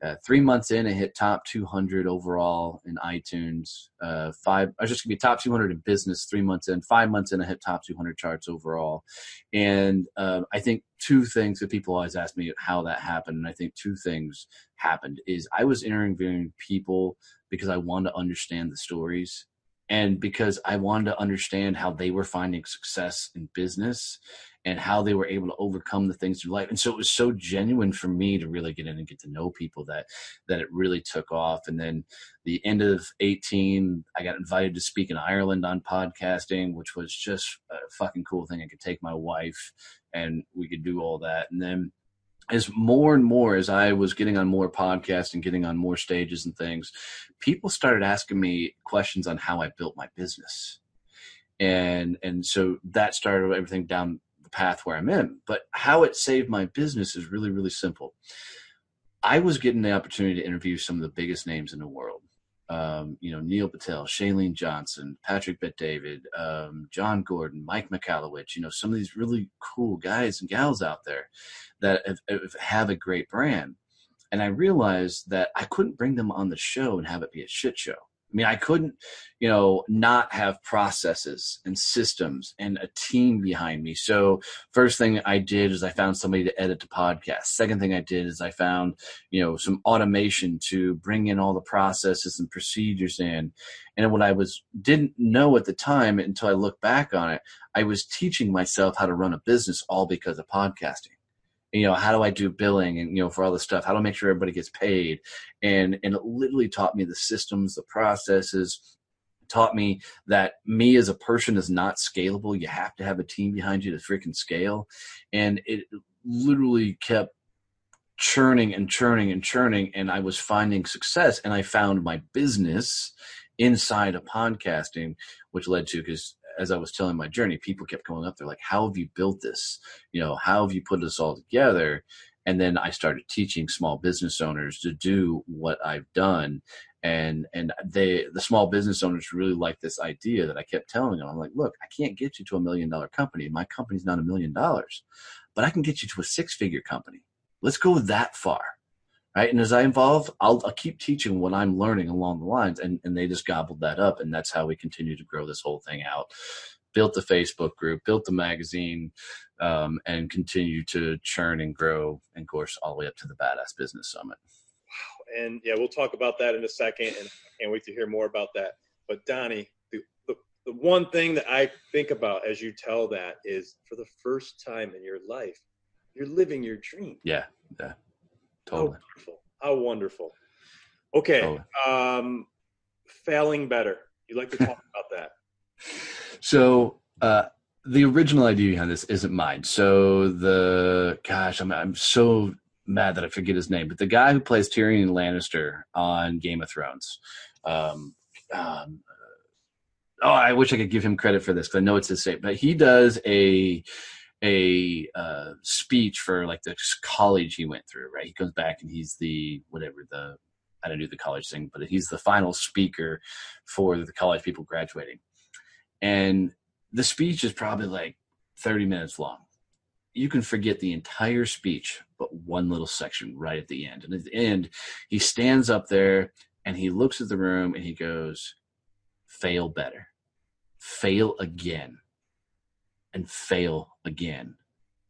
Uh, three months in, it hit top 200 overall in iTunes. Uh, five, I was just gonna be top 200 in business. Three months in, five months in, I hit top 200 charts overall. And uh, I think two things that people always ask me how that happened, and I think two things happened is I was interviewing people because I wanted to understand the stories and because I wanted to understand how they were finding success in business and how they were able to overcome the things through life. And so it was so genuine for me to really get in and get to know people that that it really took off. And then the end of 18, I got invited to speak in Ireland on podcasting, which was just a fucking cool thing. I could take my wife and we could do all that. And then as more and more as I was getting on more podcasts and getting on more stages and things, people started asking me questions on how I built my business. And and so that started everything down path where I'm in. But how it saved my business is really, really simple. I was getting the opportunity to interview some of the biggest names in the world um, you know, Neil Patel, Chalene Johnson, Patrick Bet David, um, Jon Gordon, Mike Michalowicz, you know, some of these really cool guys and gals out there that have, have a great brand. And I realized that I couldn't bring them on the show and have it be a shit show. I mean, I couldn't, you know, not have processes and systems and a team behind me. So, first thing I did is I found somebody to edit the podcast. Second thing I did is I found, you know, some automation to bring in all the processes and procedures in. And what I was didn't know at the time until I look back on it, I was teaching myself how to run a business all because of podcasting you know how do i do billing and you know for all this stuff? How to make sure everybody gets paid? And and it literally taught me the systems the processes. Taught me that me as a person is not scalable. You have to have a team behind you to freaking scale. And it literally kept churning and churning and churning and i was finding success and i found my business inside of podcasting which led to because as I was telling my journey, people kept coming up. They're like, "How have you built this? You know, how have you put this all together?" And then I started teaching small business owners to do what I've done, and and they the small business owners really like this idea that I kept telling them. I'm like, "Look, I can't get you to a million dollar company. My company's not a million dollars, but I can get you to a six figure company. Let's go that far." Right? And as I evolve, I'll, I'll, keep teaching what I'm learning along the lines, and and they just gobbled that up, and that's how we continue to grow this whole thing out. Built the Facebook group, built the magazine, um, and continue to churn and grow, and of course, all the way up to the Badass Business Summit. Wow! And yeah, we'll talk about that in a second, and I can't wait to hear more about that. But Donnie, the, the the one thing that I think about as you tell that is, for the first time in your life, you're living your dream. Yeah, yeah Totally. How wonderful. How wonderful. Okay. Totally. Um, failing better. You'd like to talk about that? So, uh, the original idea behind this isn't mine. So the gosh, I'm I'm so mad that I forget his name, but the guy who plays Tyrion Lannister on Game of Thrones. Um, um, oh, I wish I could give him credit for this because I know it's his name, but he does a a uh, speech for like the college he went through. Right, he comes back and he's the whatever the I don't do the college thing, but he's the final speaker for the college people graduating, and the speech is probably like thirty minutes long. You can forget the entire speech, but one little section right at the end. And at the end, he stands up there and he looks at the room and he goes, "Fail better." fail again and fail again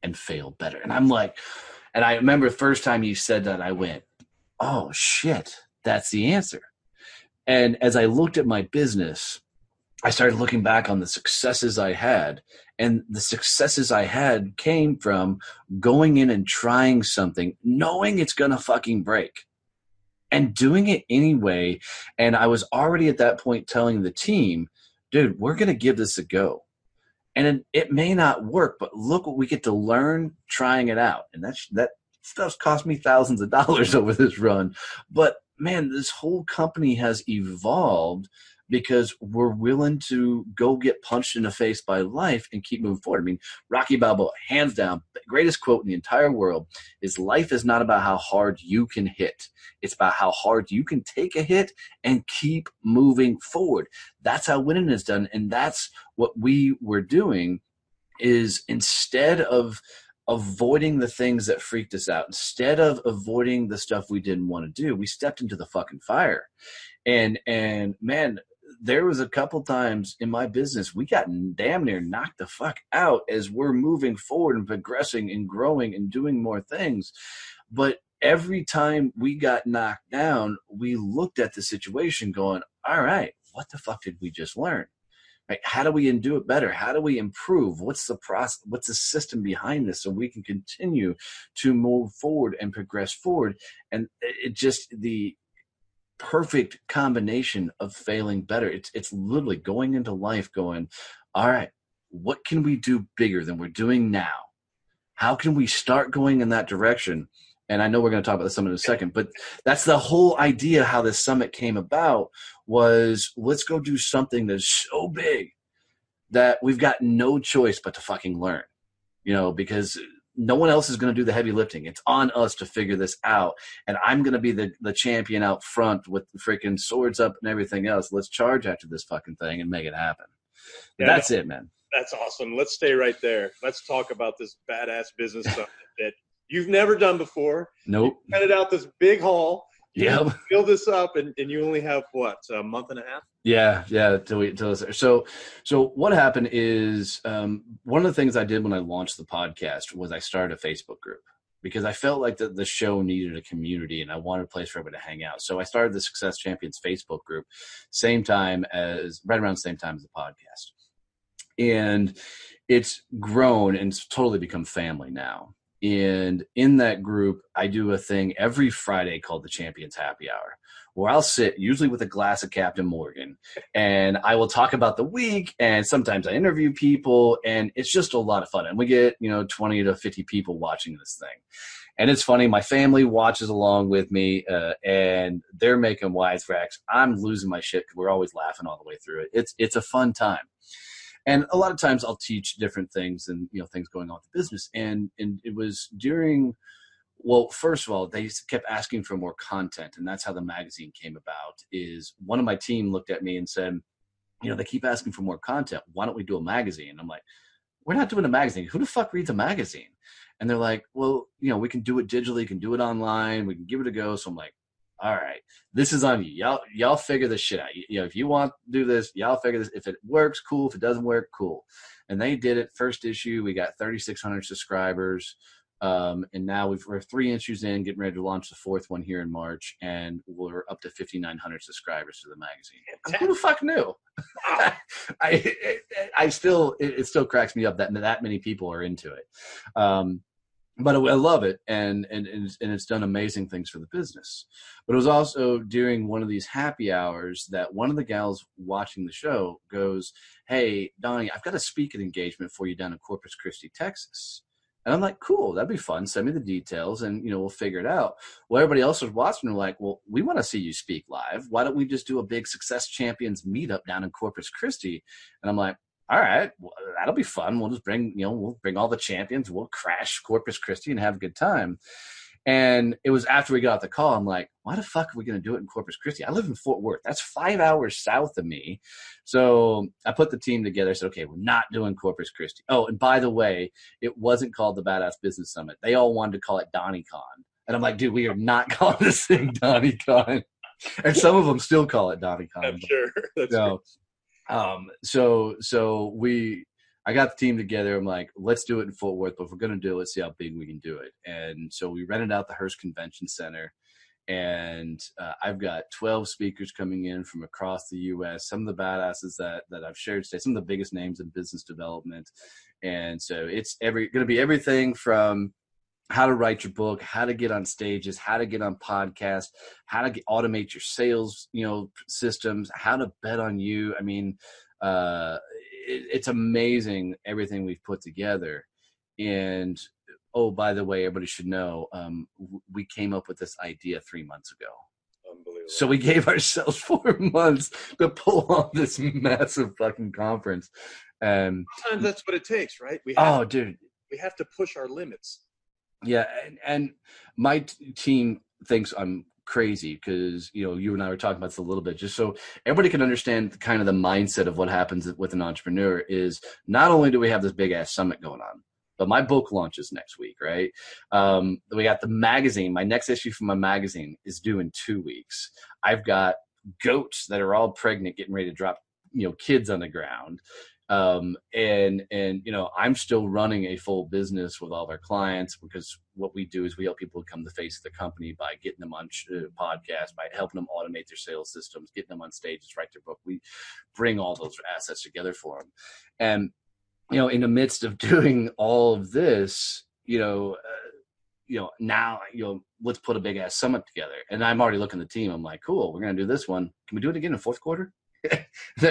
and fail better. And I'm like, and I remember the first time you said that, I went, oh shit, that's the answer. And as I looked at my business, I started looking back on the successes I had. And the successes I had came from going in and trying something, knowing it's going to fucking break and doing it anyway. And I was already at that point telling the team, dude, we're going to give this a go. And it, it, may not work, but look what we get to learn trying it out. And that's, that stuff's cost me thousands of dollars over this run. But man, this whole company has evolved because we're willing to go get punched in the face by life and keep moving forward. I mean, Rocky Balboa, hands down, greatest quote in the entire world is life is not about how hard you can hit. It's about how hard you can take a hit and keep moving forward. That's how winning is done. And that's what we were doing is instead of avoiding the things that freaked us out, instead of avoiding the stuff we didn't want to do, we stepped into the fucking fire and and man there was a couple times in my business we got damn near knocked the fuck out as we're moving forward and progressing and growing and doing more things. But every time we got knocked down we looked at the situation going all right what the fuck did we just learn? Right? How do we do it better? How do we improve? What's the process what's the system behind this so we can continue to move forward and progress forward? And it just the perfect combination of failing better. It's it's literally going into life going, all right, what can we do bigger than we're doing now? How can we start going in that direction? And I know we're going to talk about the summit in a second, but that's the whole idea how this summit came about was let's go do something that's so big that we've got no choice but to fucking learn. You know, because no one else is going to do the heavy lifting. It's on us to figure this out. And I'm going to be the, the champion out front with the freaking swords up and everything else. Let's charge after this fucking thing and make it happen. Yeah, that's it, man. That's awesome. Let's stay right there. Let's talk about this badass business that you've never done before. Nope. You rented out this big hall yeah. Fill this up, and, and you only have what a month and a half. Yeah, yeah. Till we till so so what happened is um, one of the things I did when I launched the podcast was I started a Facebook group because I felt like the, the show needed a community and I wanted a place for everybody to hang out. So I started the Success Champions Facebook group, same time as right around the same time as the podcast, and it's grown and it's totally become family now. And in that group, I do a thing every Friday called the Champions Happy Hour, where I'll sit usually with a glass of Captain Morgan and I will talk about the week. And sometimes I interview people, and it's just a lot of fun. And we get, you know, 20 to 50 people watching this thing. And it's funny, my family watches along with me, uh, and they're making wisecracks. I'm losing my shit we're always laughing all the way through it. It's it's a fun time and a lot of times I'll teach different things and you know things going on with the business. And and it was during well, first of all, they kept asking for more content, and that's how the magazine came about. Is one of my team looked at me and said, you know, they keep asking for more content. Why don't we do a magazine? I'm like, we're not doing a magazine. Who the fuck reads a magazine? And they're like, well, you know, we can do it digitally, can do it online, we can give it a go. So I'm like, all right, this is on you. Y'all, y'all figure this shit out. You, you know, if you want to do this, y'all figure this. If it works, cool. If it doesn't work, cool. And they did it. First issue, we got 3,600 subscribers. Um, and now we've, we're three issues in, getting ready to launch the fourth one here in March, and we're up to 5,900 subscribers to the magazine. Who the fuck knew? I, I still, it, it, still cracks me up that that many people are into it. Um, but I love it, and and and it's done amazing things for the business. But it was also during one of these happy hours that one of the gals watching the show goes, "Hey, Donnie, I've got a speaking engagement for you down in Corpus Christi, Texas." And I'm like, cool, that'd be fun. Send me the details and, you know, we'll figure it out. Well, everybody else was watching. They're like, well, we want to see you speak live. Why don't we just do a big success champions meetup down in Corpus Christi? And I'm like, all right, well, that'll be fun. We'll just bring, you know, we'll bring all the champions. We'll crash Corpus Christi and have a good time. And it was after we got the call, I'm like, why the fuck are we going to do it in Corpus Christi? I live in Fort Worth. That's five hours south of me. So I put the team together. I said, okay, we're not doing Corpus Christi. Oh, and by the way, it wasn't called the Badass Business Summit. They all wanted to call it DonnieCon. And I'm like, dude, we are not calling this thing DonnieCon. And some of them still call it DonnieCon. I'm sure. That's so, um, so, so we, I got the team together. I'm like, let's do it in Fort Worth, but if we're to do it, let's see how big we can do it. And so we rented out the Hurst Convention Center. And uh, I've got 12 speakers coming in from across the U.S. Some of the badasses that that I've shared today, some of the biggest names in business development. And so it's every going to be everything from how to write your book, how to get on stages, how to get on podcasts, how to get, automate your sales, you know, systems, how to bet on you. I mean, uh, it, it's amazing everything we've put together. And oh, by the way, everybody should know um, we came up with this idea three months ago. Unbelievable. So we gave ourselves four months to pull off this massive fucking conference. And sometimes that's what it takes, right? We have, oh, dude, we have to push our limits. Yeah, and, and my t- team thinks I'm crazy because you know you and I were talking about this a little bit, just so everybody can understand kind of the mindset of what happens with an entrepreneur. Is not only do we have this big ass summit going on, but my book launches next week, right? Um, we got the magazine. My next issue from my magazine is due in two weeks. I've got goats that are all pregnant, getting ready to drop, you know, kids on the ground. Um, and and you know, I'm still running a full business with all our clients because what we do is we help people become the face of the company by getting them on uh, podcasts, by helping them automate their sales systems, getting them on stages, write their book. We bring all those assets together for them, and you know, in the midst of doing all of this, you know, uh, you know, now, you know, let's put a big ass summit together. And I'm already looking at the team. I'm like, cool, we're to do this one. Can we do it again in fourth quarter?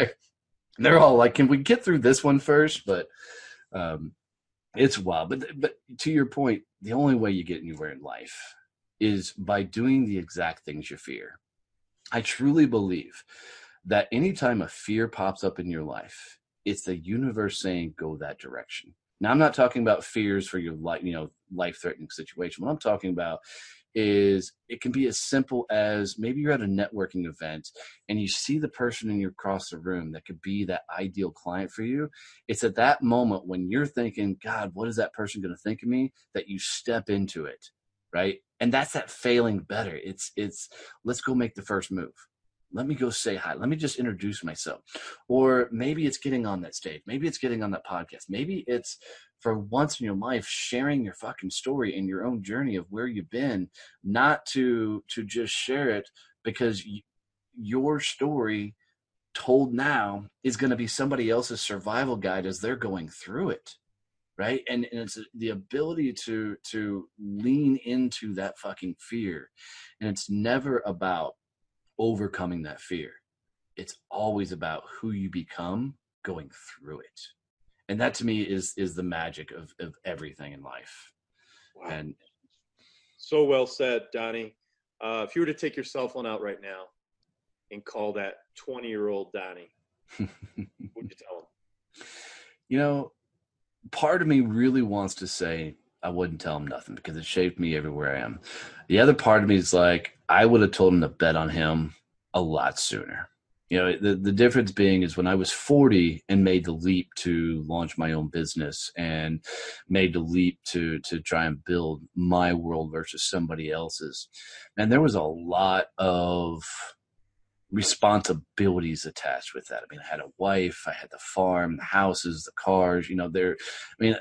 they're, all like, can we get through this one first? But, um, it's wild. But, but to your point, the only way you get anywhere in life is by doing the exact things you fear. I truly believe that anytime a fear pops up in your life, it's the universe saying go that direction. Now I'm not talking about fears for your life, you know, life threatening situation. What I'm talking about is it can be as simple as maybe you're at a networking event and you see the person in your across the room that could be that ideal client for you. It's at that moment when you're thinking, God, what is that person going to think of me? That you step into it, right? And that's that failing better. It's it's let's go make the first move let me go say hi let me just introduce myself or maybe it's getting on that stage maybe it's getting on that podcast maybe it's for once in your life sharing your fucking story and your own journey of where you've been not to to just share it because your story told now is going to be somebody else's survival guide as they're going through it right and, and it's the ability to to lean into that fucking fear and it's never about overcoming that fear. It's always about who you become going through it. And that to me is is the magic of, of everything in life. Wow. And So well said, Donnie. Uh, if you were to take your cell phone out right now and call that 20 year old Donnie, what would you tell him? you know, part of me really wants to say I wouldn't tell him nothing because it shaped me everywhere I am. The other part of me is like, I would have told him to bet on him a lot sooner. You know, the, the difference being is when I was 40 and made the leap to launch my own business and made the leap to to try and build my world versus somebody else's. And there was a lot of responsibilities attached with that. I mean, I had a wife, I had the farm, the houses, the cars, you know, there I mean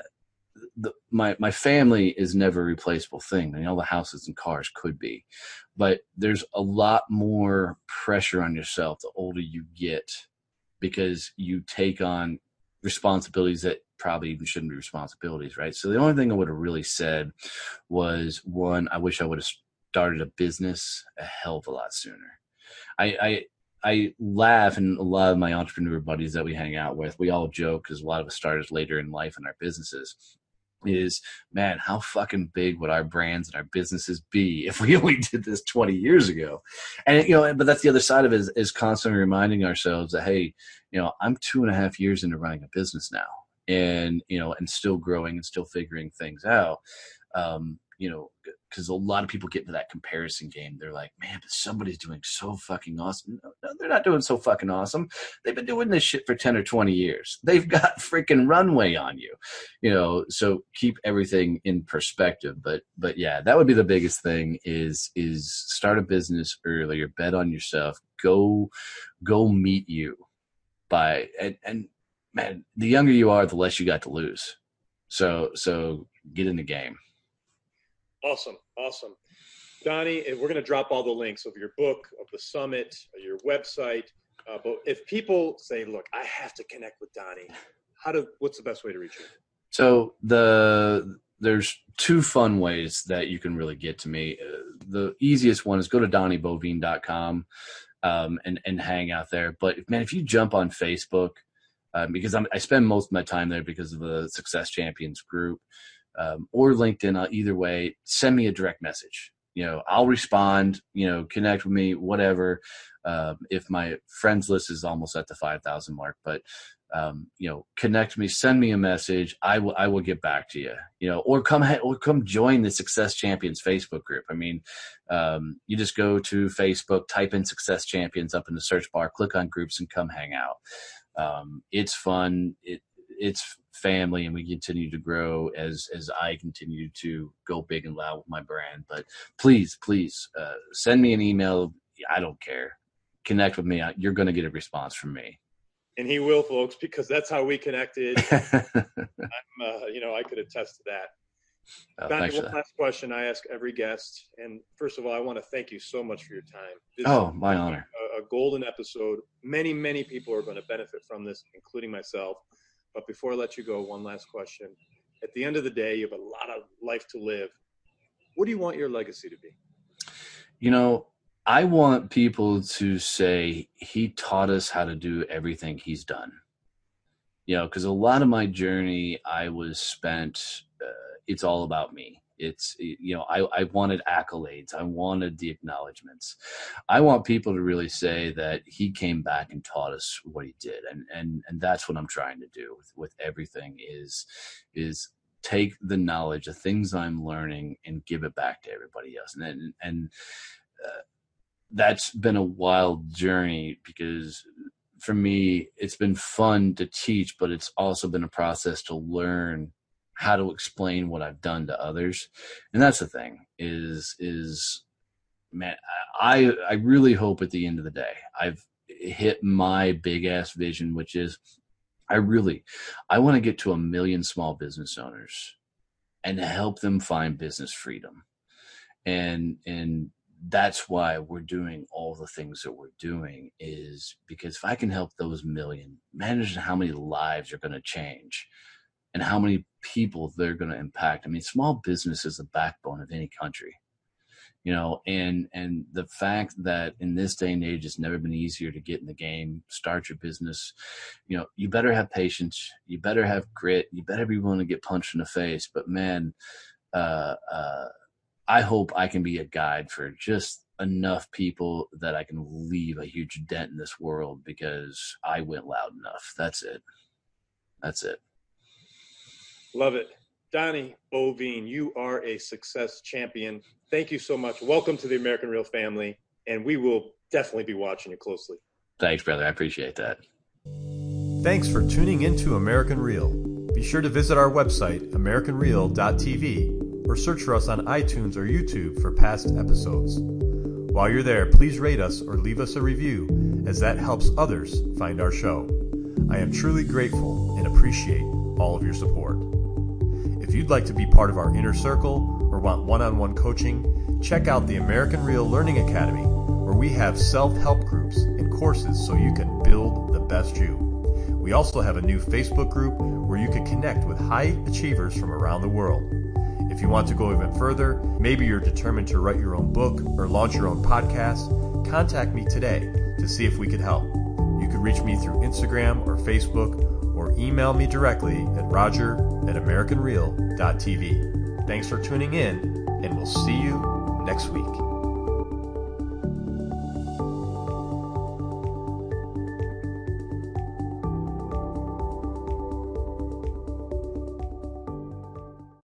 the, my my family is never a replaceable thing. I mean, all the houses and cars could be, but there's a lot more pressure on yourself the older you get because you take on responsibilities that probably even shouldn't be responsibilities, right? So the only thing I would have really said was one, I wish I would have started a business a hell of a lot sooner. I, I I laugh, and a lot of my entrepreneur buddies that we hang out with, we all joke because a lot of us started later in life in our businesses. Is man how fucking big would our brands and our businesses be if we only did this 20 years ago? And you know but that's the other side of it is, is constantly reminding ourselves that hey you know i'm two and a half years into running a business now and you know and still growing and still figuring things out um, you know because a lot of people get into that comparison game. They're like man but somebody's doing so fucking awesome. No, no, they're not doing so fucking awesome. They've been doing this shit for 10 or 20 years. They've got freaking runway on you you know so keep everything in perspective. But but yeah that would be the biggest thing is is start a business earlier bet on yourself go go meet you. By and, and man, the younger you are, the less you got to lose. So so get in the game. Awesome, awesome, Donnie. We're going to drop all the links of your book, of the summit, your website. Uh, but if people say, "Look, I have to connect with Donnie," how do? What's the best way to reach you? So the there's two fun ways that you can really get to me. Uh, the easiest one is go to donnieboivin.com um, and and hang out there. But man, if you jump on Facebook, um, because I'm, i spend most of my time there because of the Success Champions group um, or LinkedIn. Uh, either way, send me a direct message. You know, I'll respond. You know, connect with me, whatever. Um, if my friends list is almost at the five thousand mark, but um, you know, connect me, send me a message. I will, I will get back to you, you know, or come, or come join the Success Champions Facebook group. I mean, um, you just go to Facebook, type in Success Champions up in the search bar, click on groups and come hang out um, it's fun. It it's family, and we continue to grow as as I continue to go big and loud with my brand. But please, please uh, send me an email. I don't care. Connect with me. You're going to get a response from me. And he will, folks, because that's how we connected. uh, you know, I could attest to that. Oh, one last question I ask every guest. And first of all, I want to thank you so much for your time. This oh, my honor. A, a, golden episode. Many, many people are going to benefit from this, including myself. But before I let you go, one last question. At the end of the day, you have a lot of life to live. What do you want your legacy to be? You know, I want people to say he taught us how to do everything he's done. You know, because a lot of my journey I was spent uh, it's all about me it's you know I, I wanted accolades i wanted the acknowledgments. I want people to really say that he came back and taught us what he did and and and that's what i'm trying to do with, with everything is is take the knowledge the things i'm learning and give it back to everybody else. And and, and uh, that's been a wild journey because for me it's been fun to teach but it's also been a process to learn how to explain what I've done to others. And that's the thing is, is man, I, I really hope at the end of the day, I've hit my big ass vision, which is I really, I want to get to a million small business owners and help them find business freedom. And, and that's why we're doing all the things that we're doing is because if I can help those million, manage how many lives are going to change and how many people they're going to impact. I mean, small business is the backbone of any country, you know, and and the fact that in this day and age, it's never been easier to get in the game, start your business. You know, you better have patience, you better have grit, you better be willing to get punched in the face. But man, uh, uh, I hope I can be a guide for just enough people that I can leave a huge dent in this world because I went loud enough. That's it. That's it. Love it. Donnie Boivin, you are a success champion. Thank you so much. Welcome to the American Real family, and we will definitely be watching you closely. Thanks, brother. I appreciate that. Thanks for tuning into American Real. Be sure to visit our website, AmericanReal.tv, or search for us on iTunes or YouTube for past episodes. While you're there, please rate us or leave us a review, as that helps others find our show. I am truly grateful and appreciate all of your support. If you'd like to be part of our inner circle or want one on one coaching, check out the American Real Learning Academy, where we have self help groups and courses so you can build the best you. We also have a new Facebook group where you can connect with high achievers from around the world. If you want to go even further, maybe you're determined to write your own book or launch your own podcast, contact me today to see if we could help. You can reach me through Instagram or Facebook or email me directly at roger at americanreal.tv. Thanks for tuning in, and we'll see you next week.